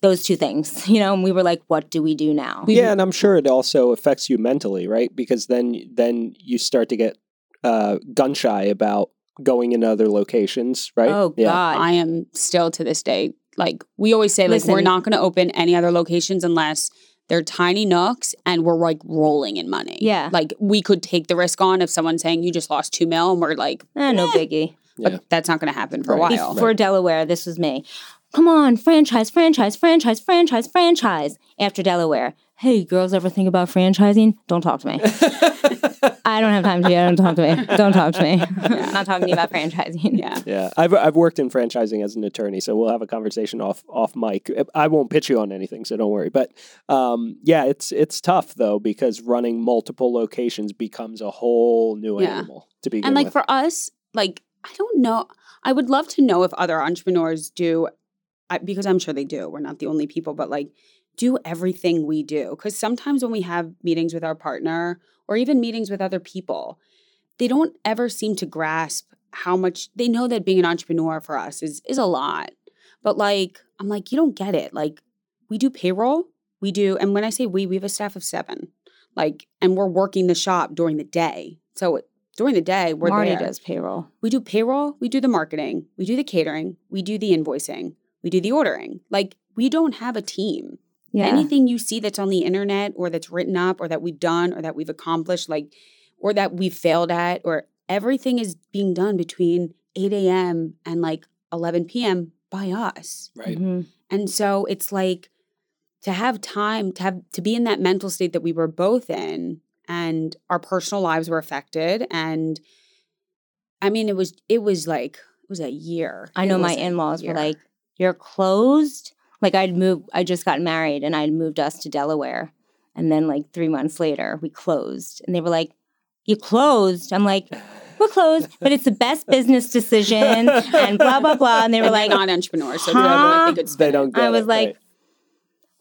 those two things, <laughs> you know, and we were like, what do we do now? We- yeah, and I'm sure it also affects you mentally, right? Because then then you start to get uh, gun shy about going in other locations, right? Oh, yeah. God. I am still to this day like we always say like we're not going to open any other locations unless they're tiny nooks and we're like rolling in money. Yeah. like we could take the risk on if someone's saying you just lost two mil and we're like, Eh, no biggie. Yeah. but that's not going to happen for Right. a while. Before Delaware, this was me. Come on, franchise, franchise, franchise, franchise, franchise. After Delaware, hey, girls ever think about franchising? Don't talk to me. <laughs> I don't have time to. Don't talk to me. Don't talk to me. I'm <laughs> not talking to you about franchising. yeah, Yeah, I've I've worked in franchising as an attorney, so we'll have a conversation off off mic. I won't pitch you on anything, so don't worry. But um, yeah, it's it's tough though because running multiple locations becomes a whole new Yeah. animal to be. and like with. for us, like I don't know. I would love to know if other entrepreneurs do, because I'm sure they do. We're not the only people, but like do everything we do. Because sometimes when we have meetings with our partner or even meetings with other people, they don't ever seem to grasp how much they know that being an entrepreneur for us is is a lot. But like I'm like, you don't get it. Like we do payroll, we do, and when I say we, we have a staff of seven. Like, and we're working the shop during the day. So during the day, we're Marti there. does payroll. We do payroll, we do the marketing, we do the catering, we do the invoicing, we do the ordering. Like we don't have a team. Yeah. Anything you see that's on the internet or that's written up or that we've done or that we've accomplished, like or that we've failed at, or everything is being done between 8 a.m. and like 11 p.m. by us. right. Mhm. And so it's like to have time to have to be in that mental state that we were both in and our personal lives were affected and I mean it was it was like it was a year. I know my in-laws were like, "You're closed." Like I'd moved. I just got married, and I'd moved us to Delaware, and then like three months later, we closed, and they were like, "You closed?" I'm like, "We're closed, but it's the best business decision," and blah blah blah. And they were And like, not entrepreneurs, so huh? never like they could They spin it. don't. Get I was it, like, right.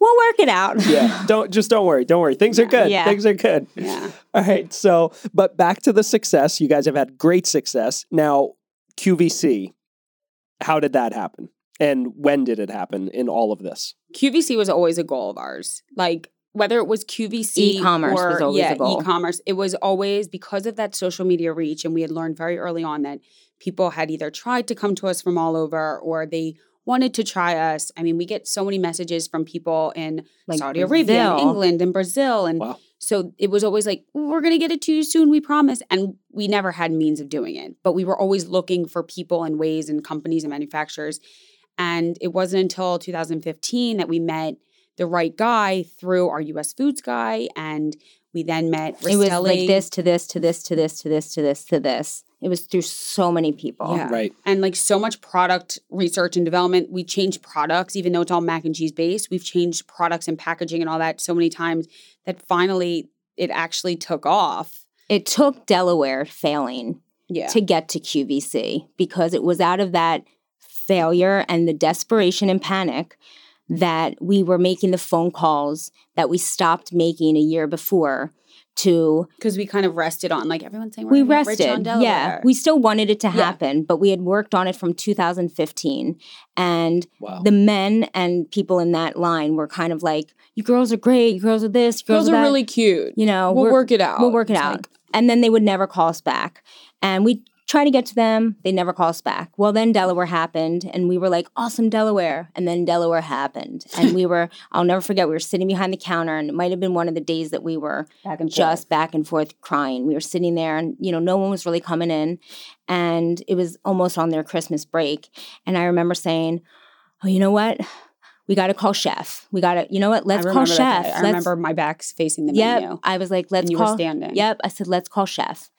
"We'll work it out." yeah, <laughs> don't just don't worry, don't worry. Things are good. Yeah. Things are good. Yeah. <laughs> All right. So, but back to the success. You guys have had great success. Now, QVC. How did that happen? And when did it happen in all of this? QVC was always a goal of ours. Like whether it was QVC E-commerce or, was always yeah, a goal. e-commerce, it was always because of that social media reach and we had learned very early on that people had either tried to come to us from all over or they wanted to try us. I mean, we get so many messages from people in Like Saudi Arabia, and England, and Brazil and Wow. so it was always like, we're going to get it to you soon, we promise. And we never had means of doing it, but we were always looking for people and ways and companies and manufacturers. And it wasn't until 2015 that we met the right guy through our US Foods guy. And we then met It was like this to this to this to this to this to this to this. It was through so many people. Yeah. Right. and like so much product research and development. We changed products, even though it's all mac and cheese based. We've changed products and packaging and all that so many times that finally it actually took off. It took Delaware failing Yeah. to get to QVC because it was out of that failure and the desperation and panic that we were making the phone calls that we stopped making a year before to Because we kind of rested on like everyone's saying we're we gonna rich on rested. Yeah, we still wanted it to Yeah. happen, but we had worked on it from 2015, and Wow. the men and people in that line were kind of like, "You girls are great. You girls are this. You girls, girls are are that." really cute. you know, we'll work it out. We'll work it It's out. like, and then they would never call us back. And we try to get to them. They never call us back. Well, then Delaware happened, and we were like, awesome Delaware. And then Delaware happened. <laughs> And we were, I'll never forget, we were sitting behind the counter, and it might have been one of the days that we were back just back and forth crying. We were sitting there, and, you know, no one was really coming in. And it was almost on their Christmas break. And I remember saying, oh, you know what? We got to call chef. We got to, you know what? Let's call chef. I Let's- remember my back's facing the Yep. menu. I was like, let's and you call. were standing. Yep. I said, let's call chef.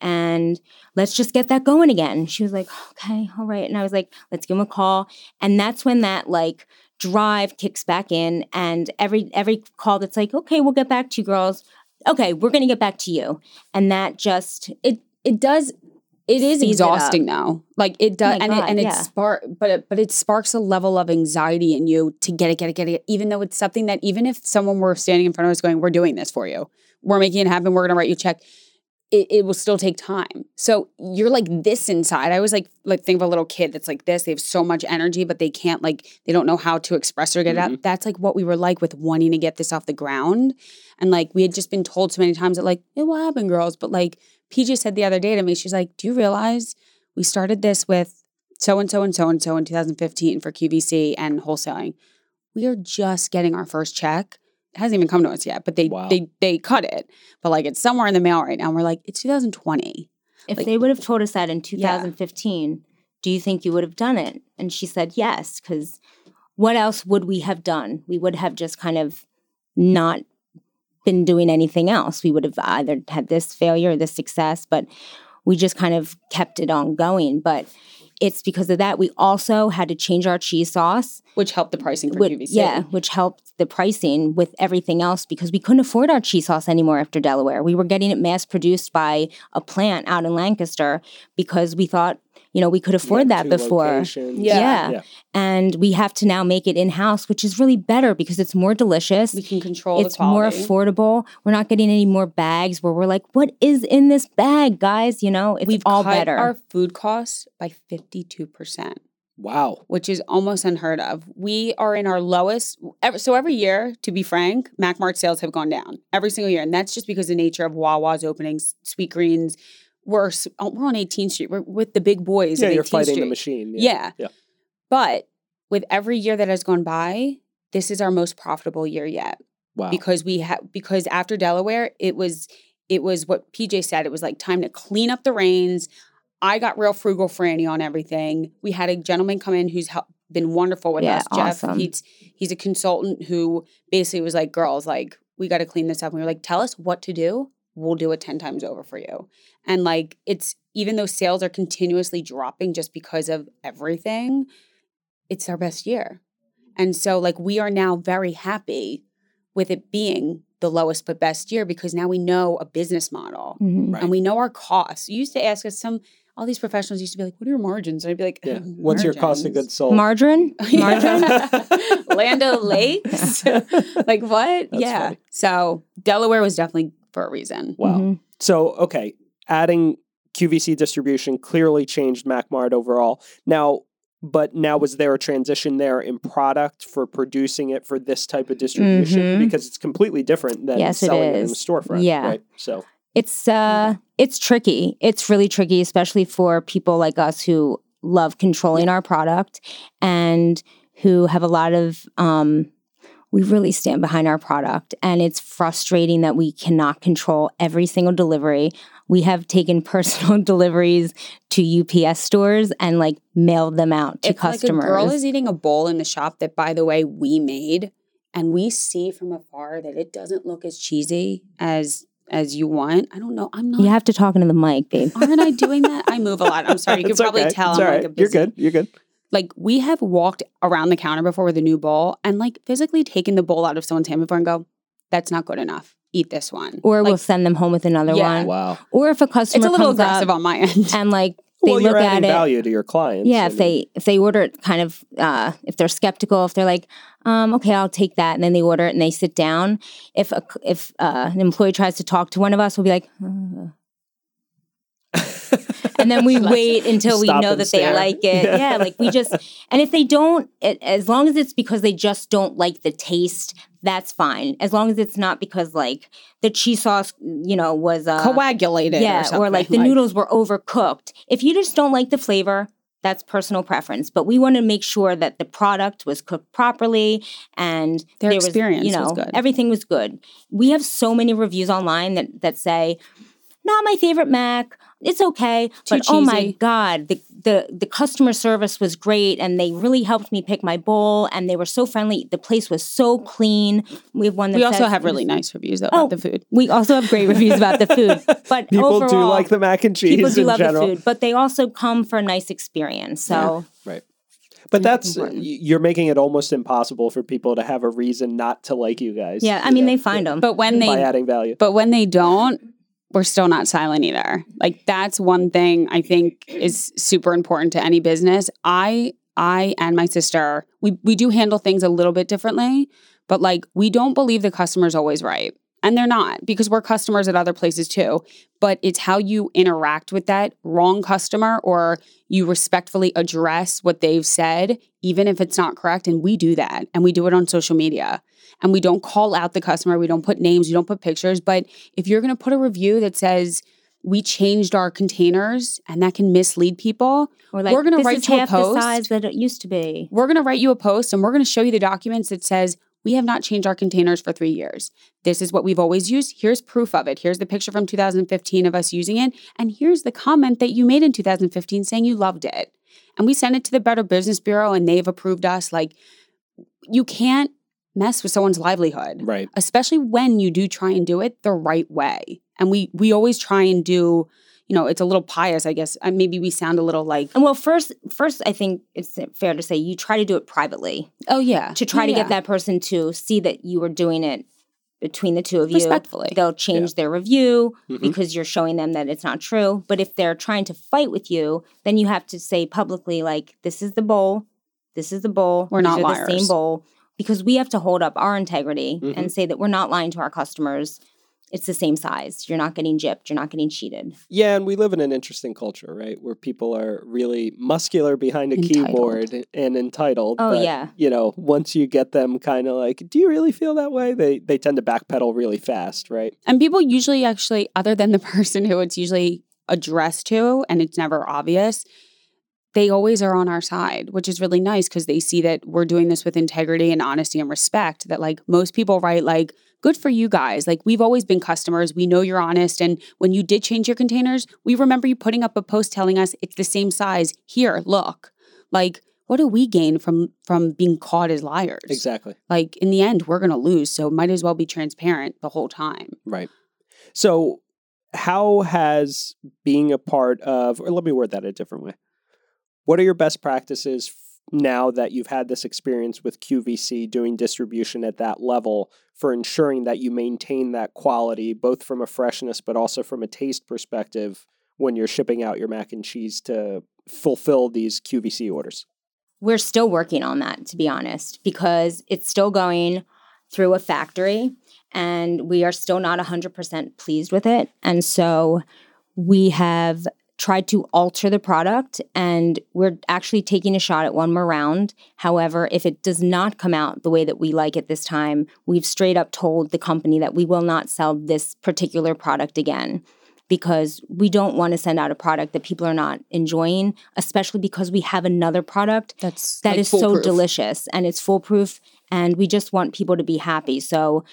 And let's just get that going again. She was like, okay, all right. And I was like, let's give him a call. And that's when that like drive kicks back in. And every every call that's like, okay, we'll get back to you girls. Okay, we're gonna get back to you. And that just It it does. It is Speeds it exhausting though. Like it oh does, my and God, it and yeah. it spark, but it but it sparks a level of anxiety in you to get it, get it, get it. Even though it's something that even if someone were standing in front of us going, "We're doing this for you. We're making it happen. We're going to write you a check." It, it will still take time. So you're like this inside. I was like, like think of a little kid that's like this. They have so much energy, but they can't like they don't know how to express or get it out. Mm-hmm. That's like what we were like with wanting to get this off the ground. And like we had just been told so many times that like it will happen, girls. But like PJ said the other day to me, she's like, "Do you realize we started this with so and so and so and so in 2015 for QVC and wholesaling? We are just getting our first check. It hasn't even come to us yet, but they Wow. they they cut it. But like it's somewhere in the mail right now. And we're like, it's 2020. if Like- they would have told us that in 2015, do you think you would have done it? And she said yes, because what else would we have done? We would have just kind of not been doing anything else. We would have either had this failure or this success, but we just kind of kept it on going. But it's because of that. We also had to change our cheese sauce. Which helped the pricing for Which, yeah, which helped the pricing with everything else because we couldn't afford our cheese sauce anymore after Delaware. We were getting it mass produced by a plant out in Lancaster because we thought, you know, we could afford Yeah, that before. Yeah. Yeah. Yeah. And we have to now make it in house, which is really better because it's more delicious. We can control It's the more affordable. We're not getting any more bags where we're like, what is in this bag, guys? You know, it's We've all cut better. our food costs by 52%. Wow. which is almost unheard of. We are in our lowest. ev- So every year, to be frank, Mac Mart sales have gone down every single year, and that's just because the nature of Wawa's openings, Sweet Greens. We're oh, we're on 18th Street. We're with the big boys. Yeah, of you're 18th fighting Street. the machine. Yeah. Yeah. But with every year that has gone by, this is our most profitable year yet Wow. because we have because after Delaware, it was it was what PJ said. It was like time to clean up the reins. I got real frugal Franny on everything. We had a gentleman come in who's hel- been wonderful with Yeah, us, Jeff. awesome. He's he's a consultant who basically was like, "Girls, like we got to clean this up." And we were like, "Tell us what to do. We'll do it ten times over for you." And like it's even though sales are continuously dropping just because of everything, it's our best year. And so like we are now very happy with it being the lowest but best year because now we know a business model Mhm. Right. and we know our costs. You used to ask us some all these professionals used to be like, "What are your margins?" And I'd be like, yeah. What's your cost of goods sold? Margarine? <laughs> Margarine? Land Lakes. <laughs> <laughs> like what? That's yeah. funny. So Delaware was definitely for a reason. Wow. Mhm. So, okay, adding QVC distribution clearly changed MacMart overall. Now, but now was there a transition there in product for producing it for this type of distribution Mhm. because it's completely different than Yes, it selling it, in the storefront, Yeah. right? So, It's uh it's tricky. It's really tricky, especially for people like us who love controlling our product and who have a lot of um we really stand behind our product and it's frustrating that we cannot control every single delivery. We have taken <laughs> personal deliveries to UPS stores and like mailed them out to if customers. like a girl is eating a bowl in the shop that, by the way, we made, and we see from afar that it doesn't look as cheesy as as you want. I don't know. I'm not. you have to talk into the mic, babe. Aren't I doing that? I move a lot. I'm <laughs> sorry. You can It's probably okay. tell It's I'm like a You're good. You're good. Like we have walked around the counter before with a new bowl and like physically taken the bowl out of someone's hand before and go, "That's not good enough. Eat this one." Or like, we'll send them home with another one. Yeah. one. Wow. Or if a customer It's customer a little comes aggressive up on my end. and like they well, look you're at adding it. value to your clients. Yeah, if they if they order it, kind of uh, if they're skeptical, if they're like, um, okay, I'll take that, and then they order it and they sit down. If a, if uh, an employee tries to talk to one of us, we'll be like, "Uh." <laughs> and then we <laughs> wait until we know that they like it. Yeah. Yeah. like we just <laughs> and if they don't, it, as long as it's because they just don't like the taste, that's fine. As long as it's not because like the cheese sauce, you know, was uh, Coagulated. yeah, or, or, like the something, noodles were overcooked. If you just don't like the flavor, that's personal preference. But we want to make sure that the product was cooked properly and Their there experience you know, was good. Everything was good. We have so many reviews online that that say, "Not my favorite mac. It's okay, Too but oh my god, the the the customer service was great, and they really helped me pick my bowl, and they were so friendly. The place was so clean. We have one that We also says- have really nice reviews though Oh, about the food. We also have great reviews about the food, <laughs> but people do like the mac and cheese people do in love general. the food, but they also come for a nice experience. So Right. But that's important. you're making it almost impossible for people to have a reason not to like you guys. yeah, I mean know, they find them. But when by they adding value. but when they don't, we're still not silent either. Like that's one thing I think is super important to any business. I I and my sister, we we do handle things a little bit differently, but like we don't believe the customer's always right. And they're not because we're customers at other places too. But it's how you interact with that wrong customer or you respectfully address what they've said, even if it's not correct. And we do that. And we do it on social media. And we don't call out the customer. We don't put names. We don't put pictures. But if you're going to put a review that says, we changed our containers and that can mislead people, Or like we're gonna write is you a post. size that it used to be. we're going to write you a post and we're going to show you the documents that says we have not changed our containers for three years. This is what we've always used. Here's proof of it. Here's the picture from 2015 of us using it. And here's the comment that you made in 2015 saying you loved it. And we sent it to the Better Business Bureau and they've approved us. Like, you can't mess with someone's livelihood Right. especially when you do try and do it the right way. And we we always try and do, you know, it's a little pious, I guess. Uh, maybe we sound a little like, And well, first, first, I think it's fair to say you try to do it privately oh yeah, to try to Yeah. get that person to see that you were doing it between the two of you. respectfully. They'll change their review Mhm. because you're showing them that it's not true. But if they're trying to fight with you, then you have to say publicly, like, "This is the bowl. This is the bowl. We're These not are the same bowl." Because we have to hold up our integrity Mhm. and say that we're not lying to our customers. It's the same size. You're not getting gypped. You're not getting cheated. Yeah, and we live in an interesting culture, right? Where people are really muscular behind a Entitled. keyboard and entitled. Oh, but, yeah. You know, once you get them kind of like, do you really feel that way? They they tend to backpedal really fast, right? And people usually actually, other than the <laughs> person who it's usually addressed to and it's never obvious, they always are on our side, which is really nice because they see that we're doing this with integrity and honesty and respect. That like most people write, like, good for you guys. Like, we've always been customers. We know you're honest. And when you did change your containers, we remember you putting up a post telling us it's the same size. Here, look. Like, what do we gain from from being caught as liars? Exactly. Like in the end, we're gonna lose. So might as well be transparent the whole time. Right. So, how has being a part of, or let me word that a different way. What are your best practices now that you've had this experience with QVC doing distribution at that level for ensuring that you maintain that quality, both from a freshness but also from a taste perspective when you're shipping out your mac and cheese to fulfill these QVC orders? We're still working on that, to be honest, because it's still going through a factory and we are still not 100% pleased with it. And so we have tried to alter the product and we're actually taking a shot at one more round. However, if it does not come out the way that we like it this time, we've straight up told the company that we will not sell this particular product again because we don't want to send out a product that people are not enjoying, especially because we have another product That's that like, is so delicious and it's foolproof and we just want people to be happy. So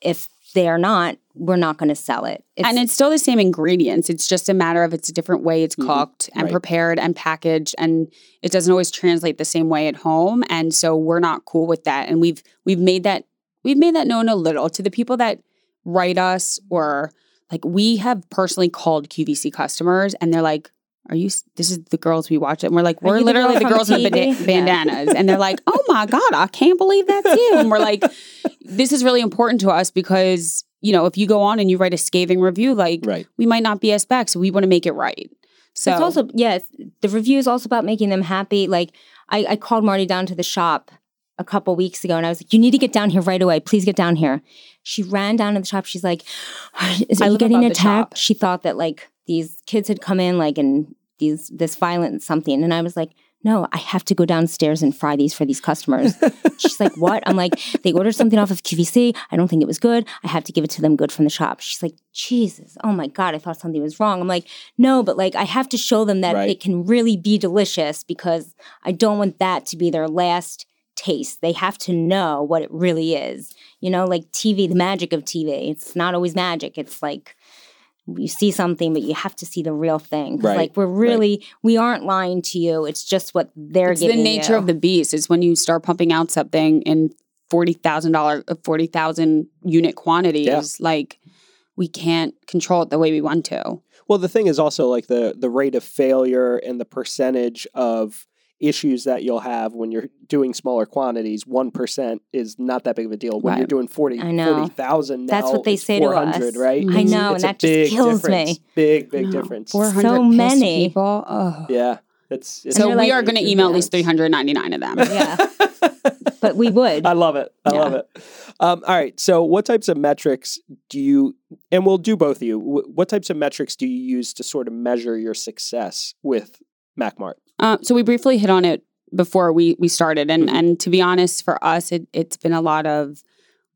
if they are not, we're not going to sell it. and it's still the same ingredients. It's just a matter of it's a different way it's Mhm. cooked and Right. prepared and packaged, and it doesn't always translate the same way at home. And so we're not cool with that. And we've we've made that we've made that known a little to the people that write us or like we have personally called QVC customers, and they're like. Are you? This is the girls we watch it, and we're like, we're the girl literally the from girls with the banda- bandanas, and they're like, <laughs> oh my god, I can't believe that's you, and we're like, this is really important to us because you know if you go on and you write a scathing review like Right. we might not be as back so we want to make it right So it's also it's, the review is also about making them happy. Like I, I called Marti down to the shop a couple weeks ago, and I was like, "You need to get down here right away. Please get down here." She ran down to the shop. She's like, "Is I it you getting attacked?" She thought that like these kids had come in like and these this violent something, and I was like. No, I have to go downstairs and fry these for these customers. <laughs> She's like, What? I'm like, They ordered something off of QVC. I don't think it was good. I have to give it to them good from the shop. She's like, Jesus, oh my God, I thought something was wrong. I'm like, No, but like, I have to show them that Right. it can really be delicious because I don't want that to be their last taste. They have to know what it really is. You know, like TV, the magic of TV. It's not always magic. It's like, you see something, but you have to see the real thing. Right, Like we're really, we aren't lying to you. It's just what they're it's the nature you. of the beast. Is when you start pumping out something in forty thousand dollar, uh, forty thousand unit quantities. Yeah. Like we can't control it the way we want to. Well, the thing is also like the the rate of failure and the percentage of issues that you'll have when you're doing smaller quantities. One percent is not that big of a deal. When Right. you're doing 40 40,000 That's what they say to us. right? I know, it's and that just big kills me. Big, big difference. Four So many. people. Oh. Yeah, it's, it's So we like- are going to email at least three intense. hundred ninety nine of them. Yeah. <laughs> but we would. I love it. I Yeah. love it. Um, all right. So, what types of metrics do you, and we'll do both of you, what types of metrics do you use to sort of measure your success with MacMart? Uh, so we briefly hit on it before we we started, and Mhm. and to be honest, for us, it it's been a lot of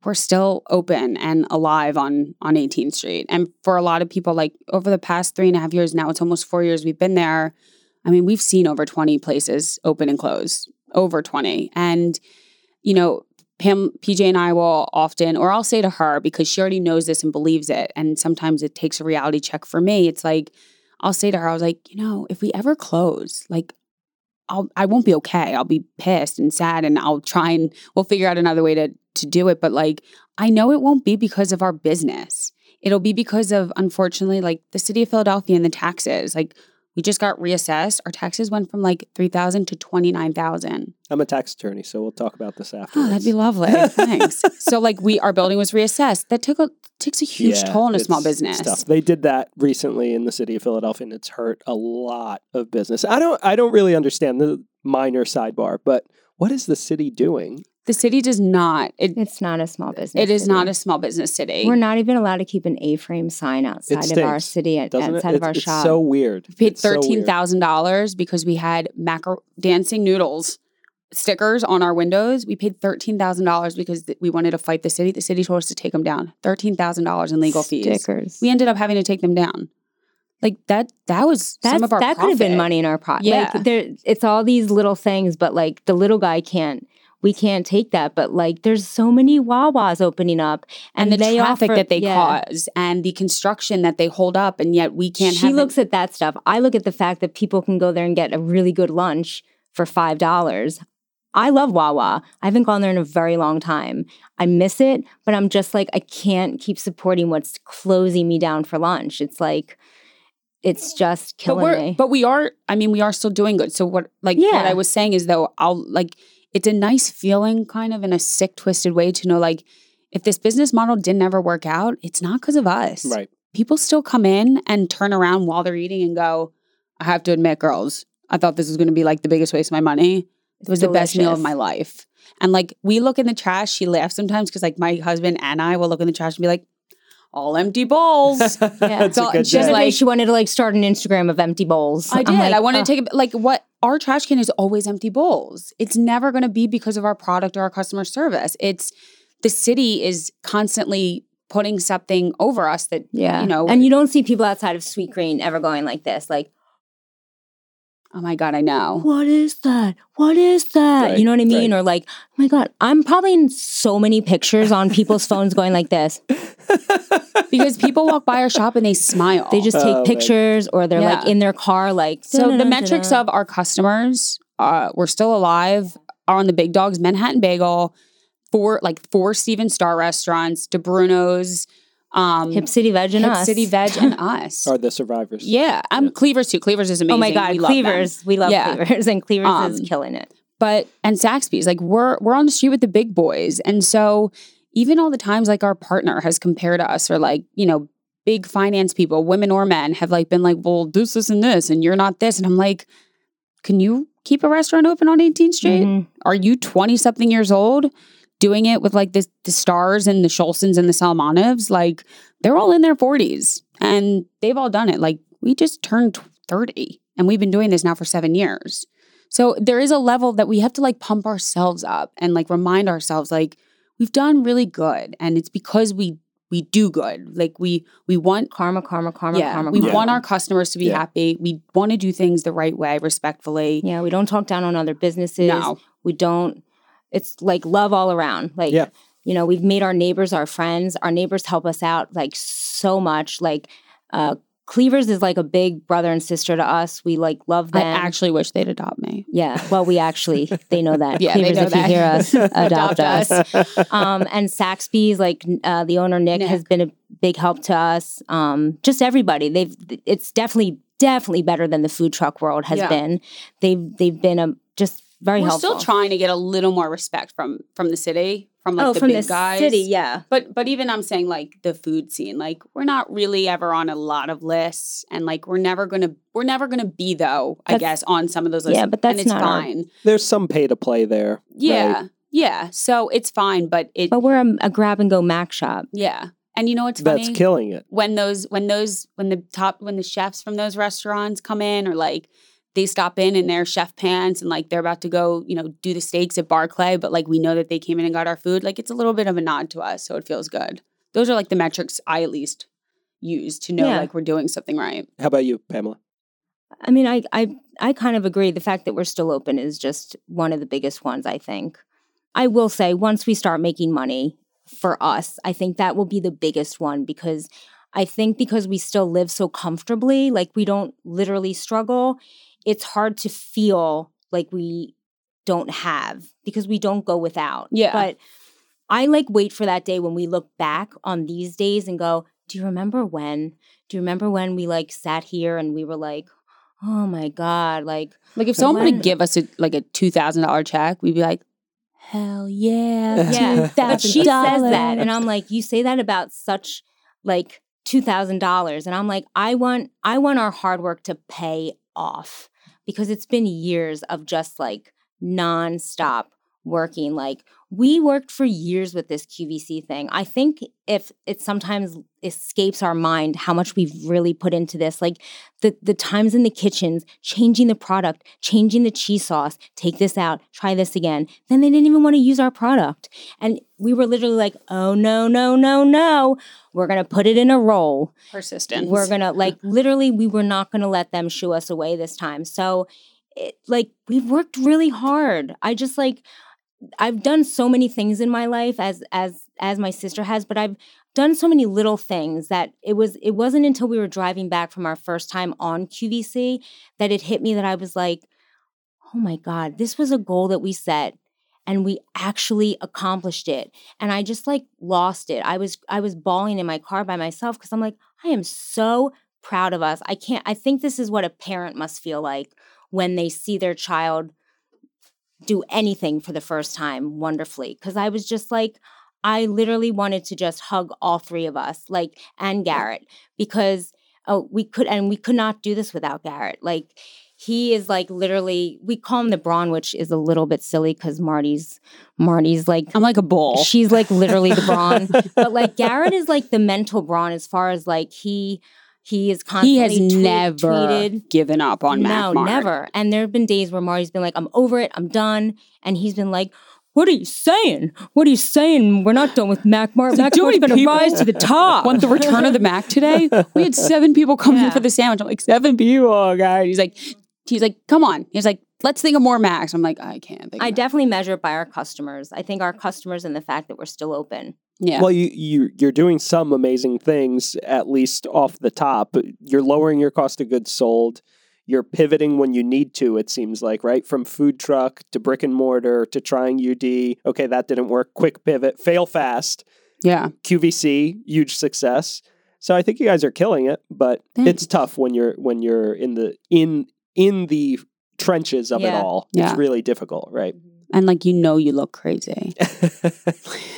we're still open and alive on on 18th Street, and for a lot of people, like over the past three and a half years now, it's almost four years we've been there. I mean, we've seen over 20 places open and close, over 20, and you know. Pam, PJ, and I will often, or I'll say to her because she already knows this and believes it. And sometimes it takes a reality check for me. It's like, I'll say to her, I was like, you know, if we ever close, like, I'll I won't be okay. I'll be pissed and sad, and I'll try and we'll figure out another way to to do it. But like, I know it won't be because of our business. It'll be because of unfortunately, like the city of Philadelphia and the taxes. Like, we just got reassessed. Our taxes went from like three thousand to twenty nine thousand. I'm a tax attorney, so we'll talk about this after. Oh, that'd be lovely. <laughs> Thanks. so like we our building was reassessed. That took a takes a huge toll in a small business. They did that recently in the city of Philadelphia, and it's hurt a lot of business. I don't, I don't really understand the minor sidebar, but what is the city doing? The city does not. It it's not a small business. it is city. not a small business city. We're not even allowed to keep an A-frame sign outside of our city, uh, at, outside it? of our it's, shop. it's so weird. We paid It's so thirteen thousand dollars because we had macro dancing noodles stickers on our windows. We paid thirteen thousand dollars because th- we wanted to fight the city. The city told us to take them down. Thirteen thousand dollars in legal fees. Stickers. We ended up having to take them down. Like that. That was That's, some of our. that could have been money in our pocket. Yeah. Like there, it's all these little things, but like the little guy can't. We can't take that. But like, there's so many Wawas opening up, And, the they traffic offer- that they yeah. cause, and the construction that they hold up, and yet we can't. She looks it. at that stuff. I look at the fact that people can go there and get a really good lunch for five dollars. I love Wawa. I haven't gone there in a very long time. I miss it, but I'm just like I can't keep supporting what's closing me down for lunch. It's like it's just but killing we're me. but we are i mean we are still doing good so what like yeah. what i was saying is though i'll like it's a nice feeling kind of in a sick twisted way to know like if this business model didn't ever work out it's not because of us Right. people still come in and turn around while they're eating and go i have to admit girls i thought this was going to be like the biggest waste of my money it was the best meal of my life and like we look in the trash she laughs sometimes because like my husband and i will look in the trash and be like all empty bowls <laughs> That's So a good just day. day, like- she wanted to like start an Instagram of empty bowls. I did. like, I wanted "Ugh." to take it like what our trash can is always empty bowls. It's never going to be because of our product or our customer service. It's the city is constantly putting something over us that Yeah. you know. and you don't see people outside of Sweet Green ever going like this, like, oh my god, I know. what is that? What is that? Right, you know what I mean? right. Or like, oh my God, I'm probably in so many pictures on people's <laughs> phones going like this. because <laughs> people walk by our shop and they smile. They just Oh, take man. pictures or they're like in their car, like, so the metrics of our customers, uh, we're still alive. Are on the big dogs, Manhattan Bagel, four like four Stephen Starr restaurants, Di Bruno's, um, Hip City Veg and Hip us. City Veg, and <laughs> us. Are the survivors? Yeah, I'm Yeah. Cleavers too. Cleavers is amazing. Oh my God, We love. Cleavers. We love Yeah. Cleavers and Cleavers Um, is killing it. But and Saxby's, like we're we're on the street with the big boys, and so even all the times like our partner has compared us or like you know big finance people, women or men, have like been like, well, this, this, and this, and you're not this. And I'm like, can you keep a restaurant open on 18th Street? Mhm. Are you 20 something years old doing it with like the, the Starrs and the Schulsons and the Solomonovs? Like they're all in their 40s and they've all done it. Like we just turned 30 and we've been doing this now for seven years. So there is a level that we have to like pump ourselves up and like remind ourselves like we've done really good and it's because we we do good. Like we we want Karma, karma, karma, yeah, karma. we karma. want our customers to be Yeah. happy. We want to do things the right way, respectfully. Yeah, we don't talk down on other businesses. No. We don't. It's like love all around. Like, Yeah. you know, we've made our neighbors our friends. Our neighbors help us out like so much. Like, uh, Cleavers is like a big brother and sister to us. We like love them. I actually wish they'd adopt me. yeah. Well, we actually they know that. <laughs> Yeah, they Cleavers, know if that. you hear us, <laughs> adopt, Adopt us. us. <laughs> um, and Saxby's, like uh, the owner Nick, Nick. has been a big help to us. Um, just everybody. They've. It's definitely definitely better than the food truck world has Yeah. been. They've they've been a just very We're helpful. still trying to get a little more respect from from the city, from like oh, the from big the guys. city, yeah. But but even I'm saying like the food scene, like we're not really ever on a lot of lists, and like we're never gonna we're never gonna be though. I guess on some of those lists. Yeah, but and that's it's not our- fine. There's some pay to play there. Yeah, right? yeah. So it's fine, but it But we're a, a grab and go Mac shop. yeah. And you know what's funny? That's killing it. when those when those when the top when the chefs from those restaurants come in or like they stop in in their chef pants and like they're about to go you know do the steaks at barclay but like we know that they came in and got our food like it's a little bit of a nod to us so it feels good those are like the metrics i at least use to know Yeah. like we're doing something right How about you, Pamela? I mean, I I I kind of agree. The fact that we're still open is just one of the biggest ones. I think. I will say, once we start making money for us, I think that will be the biggest one because I think because we still live so comfortably, like we don't literally struggle. It's hard to feel like we don't have because we don't go without. Yeah. But I like wait for that day when we look back on these days and go, do you remember when? Do you remember when we like sat here and we were like, oh my God, like, like if someone would give us a, like a $2000 check we'd be like hell yeah <laughs> yeah. But she says that. And I'm like, you say that about such like two thousand dollars. And I'm like, I want I want our hard work to pay off because it's been years of just like nonstop working. Like we worked for years with this QVC thing. I think if it sometimes escapes our mind how much we've really put into this, like the the times in the kitchens, changing the product, changing the cheese sauce, take this out, try this again. Then they didn't even want to use our product. And we were literally like, oh no, no, no, no. We're gonna put it in a roll. persistence We're gonna <laughs> like literally we were not gonna let them shoo us away this time. So it like we've worked really hard. I just like I've done so many things in my life as as as my sister has, but I've done so many little things that it was it wasn't until we were driving back from our first time on QVC that it hit me that I was like, "Oh my god, this was a goal that we set and we actually accomplished it." And I just like lost it. I was I was bawling in my car by myself cuz I'm like, "I am so proud of us. I can't I think this is what a parent must feel like when they see their child do anything for the first time wonderfully because I was just like I literally wanted to just hug all three of us like and Garrett because oh we could and we could not do this without Garrett like he is like literally we call him the brawn which is a little bit silly because Marti's Marti's like i'm like a bull. she's like literally the brawn <laughs> but like Garrett is like the mental brawn as far as like he he is constantly he has tweet- never tweeted given up on no, Mac Mart. never. And there have been days where Marti's been like, I'm over it, I'm done. And he's been like, What are you saying? What are you saying? We're not done with Mac Mart. Mac Mart's many gonna rise to the <laughs> top. want the return of the Mac today? We had seven people come in for the sandwich. I'm like, seven people, guys. He's like, he's like, come on. He's like, let's think of more Macs. I'm like, I can't think. I definitely measure it by our customers. I think our customers and the fact that we're still open. Yeah. Well, you, you you're doing some amazing things, at least off the top. You're lowering your cost of goods sold. You're pivoting when you need to. It seems like right from food truck to brick and mortar to trying UD. Okay, that didn't work. Quick pivot. Fail fast. yeah. QVC, huge success. So I think you guys are killing it, but Thanks. it's tough when you're when you're in the in in the trenches of it Yeah. all. Yeah. It's really difficult, right? Mm-hmm. And like, you know, you look crazy. <laughs>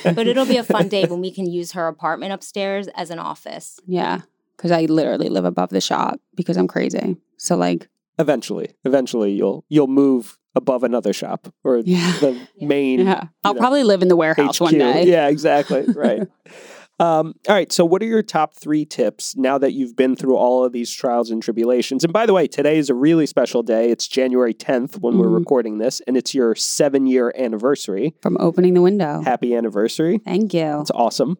But it'll be a fun day when we can use her apartment upstairs as an office. Yeah. because I literally live above the shop because I'm crazy. So like, Eventually, eventually you'll you'll move above another shop or Yeah. the <laughs> main yeah, I'll know, probably live in the warehouse HQ. one day. Yeah, exactly. Right. <laughs> um, all right. So, what are your top three tips now that you've been through all of these trials and tribulations? And by the way, today is a really special day. It's January 10th when we're Mhm. recording this, and it's your seven year anniversary. From opening the window. Happy anniversary. Thank you. That's awesome.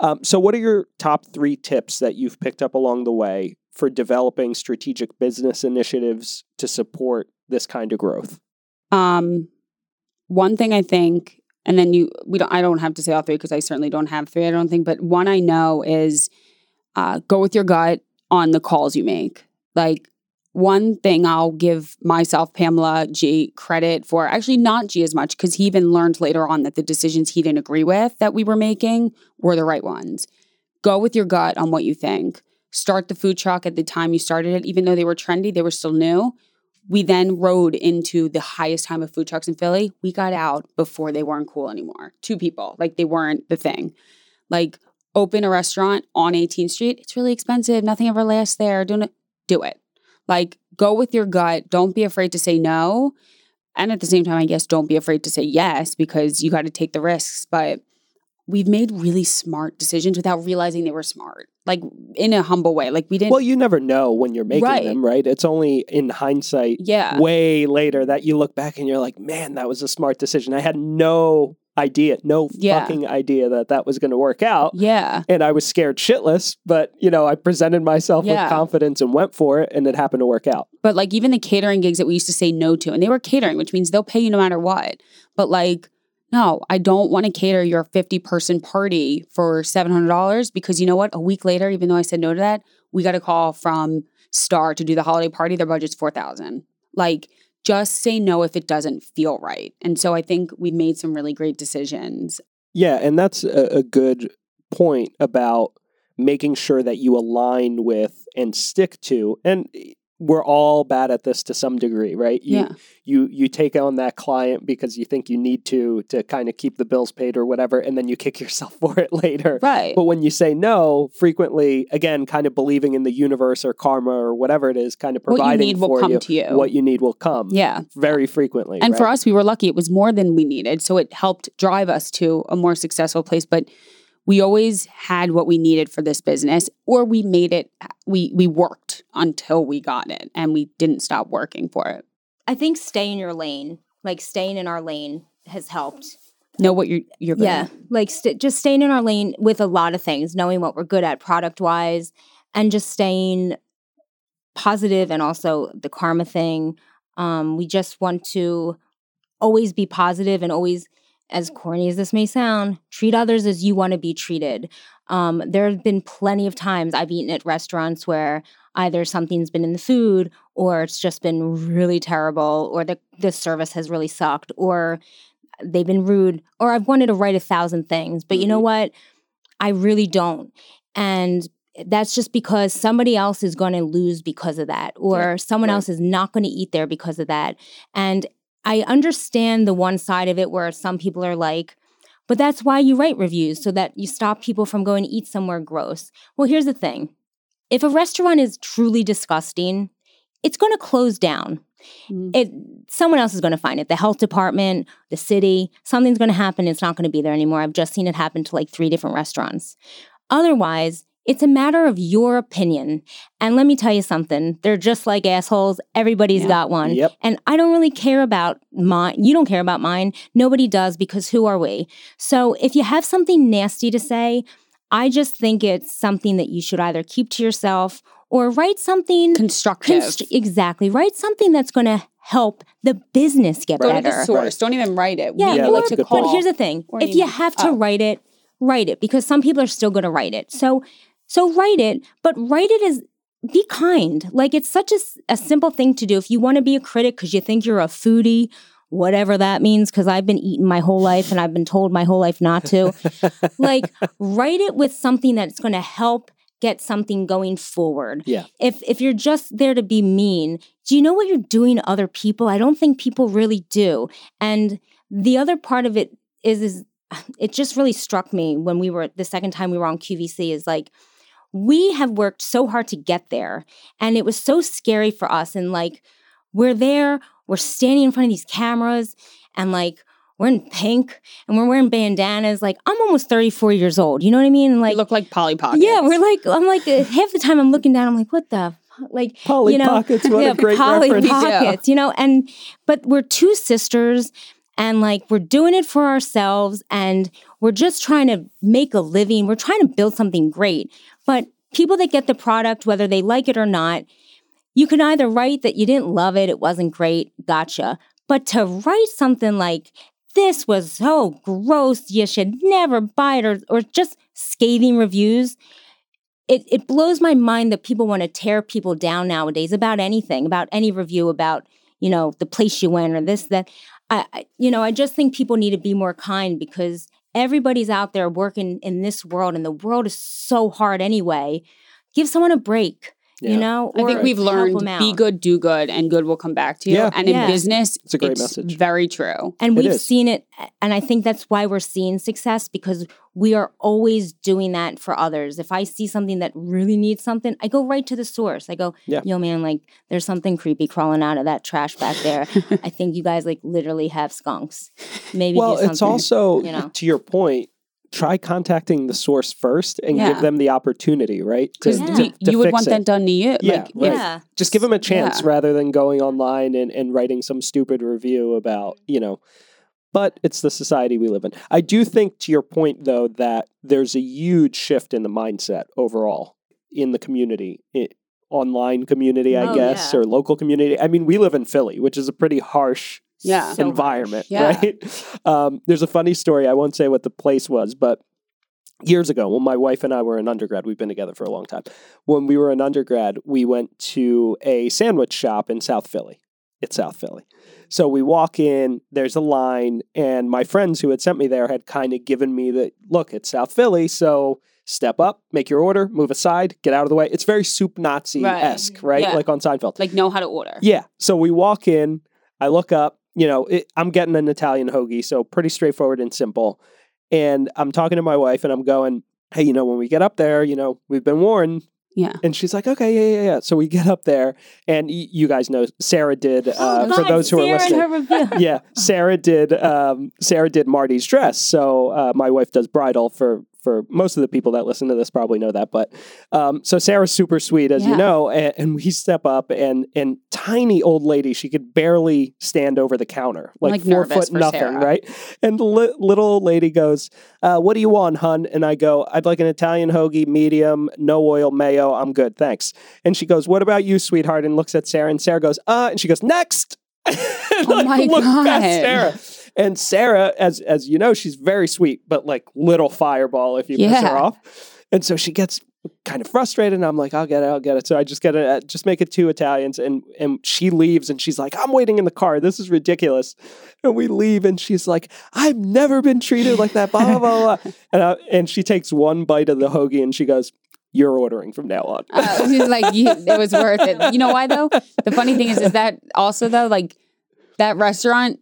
Um, so, what are your top three tips that you've picked up along the way for developing strategic business initiatives to support this kind of growth? Um, one thing I think, and then you, we don't. I don't have to say all three because I certainly don't have three. I don't think, but one I know is uh, go with your gut on the calls you make. Like one thing I'll give myself, Pamela G, credit for. Actually, not G as much because he even learned later on that the decisions he didn't agree with that we were making were the right ones. Go with your gut on what you think. Start the food truck at the time you started it, even though they were trendy, they were still new we then rode into the highest time of food trucks in Philly. We got out before they weren't cool anymore. Two people, like they weren't the thing. Like open a restaurant on 18th Street. It's really expensive. Nothing ever lasts there. Don't Do it. Like go with your gut. Don't be afraid to say no. And at the same time, I guess don't be afraid to say yes because you got to take the risks. But we've made really smart decisions without realizing they were smart. Like in a humble way. Like we didn't. Well, you never know when you're making Right. them, right? It's only in hindsight yeah. way later that you look back and you're like, man, that was a smart decision. I had no idea, no Yeah. fucking idea that that was going to work out. Yeah. And I was scared shitless, but you know, I presented myself Yeah. with confidence and went for it, and it happened to work out. But like even the catering gigs that we used to say no to, and they were catering, which means they'll pay you no matter what. But like, no, I don't want to cater your 50 person party for $700 because you know what? A week later, even though I said no to that, we got a call from Starr to do the holiday party. Their budget's 4000 Like, just say no if it doesn't feel right. And so I think we made some really great decisions. Yeah, and that's a, a good point about making sure that you align with and stick to. And eh, we're all bad at this to some degree, right? You, yeah. you you take on that client because you think you need to to kind of keep the bills paid or whatever and then you kick <laughs> yourself for it later Right. but when you say no frequently again kind of believing in the universe or karma or whatever it is kind of what you providing need for will come you to you. what you need will come yeah. very frequently And right? for us, we were lucky. It was more than we needed. So it helped drive us to a more successful place. But we always had what we needed for this business, or we made it, we, we worked until we got it and we didn't stop working for it. I think stay in your lane, like staying in our lane has helped. Know what you're, you're good Yeah, at. like st- just staying in our lane with a lot of things, knowing what we're good at product wise, and just staying positive and also the karma thing. Um, we just want to always be positive and always, as corny as this may sound, treat others as you want to be treated. Um, there have been plenty of times I've eaten at restaurants where either something's been in the food or it's just been really terrible or the, the service has really sucked or they've been rude or I've wanted to write a thousand things, but you know what? I really don't. And that's just because somebody else is going to lose because of that, or someone right. else is not going to eat there because of that. And I understand the one side of it where some people are like, but that's why you write reviews so that you stop people from going to eat somewhere gross. Well, here's the thing. If a restaurant is truly disgusting, it's going to close down. Mhm. it someone else is going to find it. The health department the city something's going to happen it's not going to be there anymore. I've just seen it happen to like three different restaurants. Otherwise it's a matter of your opinion and let me tell you something they're just like assholes Everybody's Yeah. got one Yep. and i don't really care about mine you don't care about mine nobody does because who are we so if you have something nasty to say i just think it's something that you should either keep to yourself or write something Constructive. Const- exactly. Write something that's going to help the business get Go to better. the source. Don't even write it. Yeah, Yeah, or- that's a to good call. But here's the thing: Or if you have to Oh. write it, write it because some people are still going to write it. So, so write it, but write it as be kind. Like it's such a, a simple thing to do. If you want to be a critic because you think you're a foodie, whatever that means, because I've been eating my whole life and I've been told my whole life not to. <laughs> like write it with something that's going to help get something going forward. Yeah. If if you're just there to be mean, do you know what you're doing to other people? I don't think people really do. And the other part of it is is <sighs> it just really struck me when we were the second time we were on QVC is like we have worked so hard to get there and it was so scary for us and like we're there we're standing in front of these cameras and like we're in pink and we're wearing bandanas like i'm almost 34 years old you know what i mean And, Like, like look like Polly Pockets. yeah we're like i'm like uh, half the time i'm looking down i'm like what the like Polly you know, Pockets, what yeah, a great Polly reference. Pockets, you know, and but we're two sisters and like we're doing it for ourselves and we're just trying to make a living. We're trying to build something great. But people that get the product, whether they like it or not, you can either write that you didn't love it, it wasn't great, gotcha. But to write something like this was so gross, you should never buy it, or, or just scathing reviews, it, it blows my mind that people want to tear people down nowadays about anything, about any review, about, you know, the place you went or this, that. I, I you know, I just think people need to be more kind because everybody's out there working in this world and the world is so hard anyway. Give someone a break, Yeah. you know? I think we've learned be good, do good, and good will come back to you. Yeah. And in Yeah. business, It's a great message. Very true. And we've is. seen it, and I think that's why we're seeing success because we are always doing that for others. If I see something that really needs something, I go right to the source. I go, Yeah. yo, man, like there's something creepy crawling out of that trash back there. <laughs> I think you guys like literally have skunks. Maybe well, do it's also you know. to your point. Try contacting the source first and Yeah. give them the opportunity, right? to- Because Yeah. to- to you would want it. that done to you. Yeah, like, right. yeah. just give them a chance Yeah. rather than going online and, and writing some stupid review about you know but it's the society we live in i do think to your point though that there's a huge shift in the mindset overall in the community i online community i Oh, guess yeah. or local community i mean we live in philly which is a pretty harsh Yeah. So environment. Yeah. right um, there's a funny story i won't say what the place was but years ago when my wife and I were in undergrad, we've been together for a long time. When we were in undergrad, we went to a sandwich shop in South Philly. It's South Philly. So we walk in, there's a line, and my friends who had sent me there had kind of given me the look, it's South Philly, so step up, make your order, move aside, get out of the way. It's very soup Nazi esque, right? Yeah. Like on Seinfeld. Like know how to order. Yeah. So we walk in, I look up, you know, it, I'm getting an Italian hoagie, so pretty straightforward and simple. And I'm talking to my wife and I'm going, hey, you know, when we get up there, you know, we've been warned. Yeah. And she's like, okay, yeah, yeah, yeah. So we get up there and y- you guys know Sarah did, uh, Oh, for those who are Sarah and listening. <laughs> yeah, Sarah did. Um, Sarah did Marti's dress. So uh, my wife does bridal for for most of the people that listen to this probably know that. But um, so Sarah's super sweet, as you know, and, and we step up and and tiny old lady, she could barely stand over the counter, like, like, four foot nothing, Sarah. right? And li- little old lady goes, uh, "What do you want, hun?" And I go, "I'd like an Italian hoagie, medium, no oil, mayo. I'm good, thanks." And she goes, "What about you, sweetheart?" And looks at Sarah, and Sarah goes, "Uh," and she goes, "Next." <laughs> And, Oh my look God. Sarah. And Sarah, as as you know, she's very sweet, but like little fireball if you piss her off. And so she gets kind of frustrated, and I'm like, "I'll get it, I'll get it." So I just get it, uh, just make it two Italians, and and she leaves, and she's like, "I'm waiting in the car. This is ridiculous." And we leave, and she's like, "I've never been treated like that." Blah blah blah. blah. <laughs> And I, and she takes one bite of the hoagie, and she goes, "You're ordering from now on." Uh, it's like it was worth it. You know why though? The funny thing is, is that also though, like that restaurant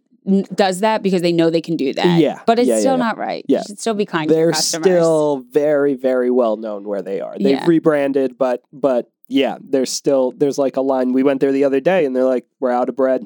does that because they know they can do that. Yeah. but it's Yeah, still yeah. not right. Yeah. You should still be kind to they're still very very well known where they are they've Yeah. rebranded but but yeah there's still there's like a line we went there the other day and they're like we're out of bread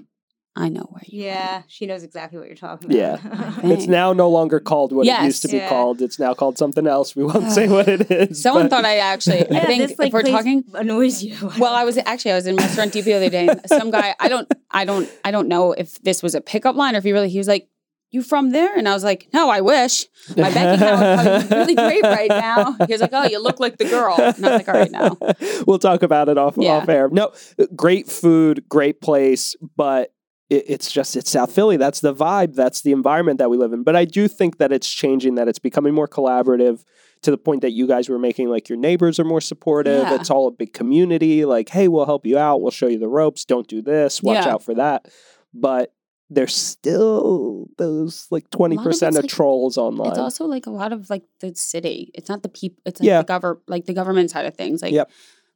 I know where you. Yeah, she knows exactly what you're talking about. Yeah. <laughs> it's now no longer called what it used to be Yeah. called it's now called something else we won't say what it is Someone but- thought I actually. I <laughs> Yeah, think this, like, if we're talking. annoys you. <laughs> Well, I was actually I was in Restaurant Deep the other day, and some guy I don't I don't I don't know if this was a pickup line or if he really he was like, "You from there?" And I was like, "No, I wish my bank account is really great right now." He was like, "Oh, you look like the girl," and I was like, "All right, now." we'll talk about it off Yeah. off air. No, great food, great place, but it, it's just it's South Philly. That's the vibe. That's the environment that we live in. But I do think that it's changing. That it's becoming more collaborative to the point that you guys were making. Like your neighbors are more supportive. Yeah. It's all a big community. Like, hey, we'll help you out. We'll show you the ropes. Don't do this. Watch Yeah. out for that. But there's still those like twenty percent it's, of like- trolls online. It's also like a lot of like the city. It's not the people. It's like Yeah. the gover like the government side of things. Like Yep.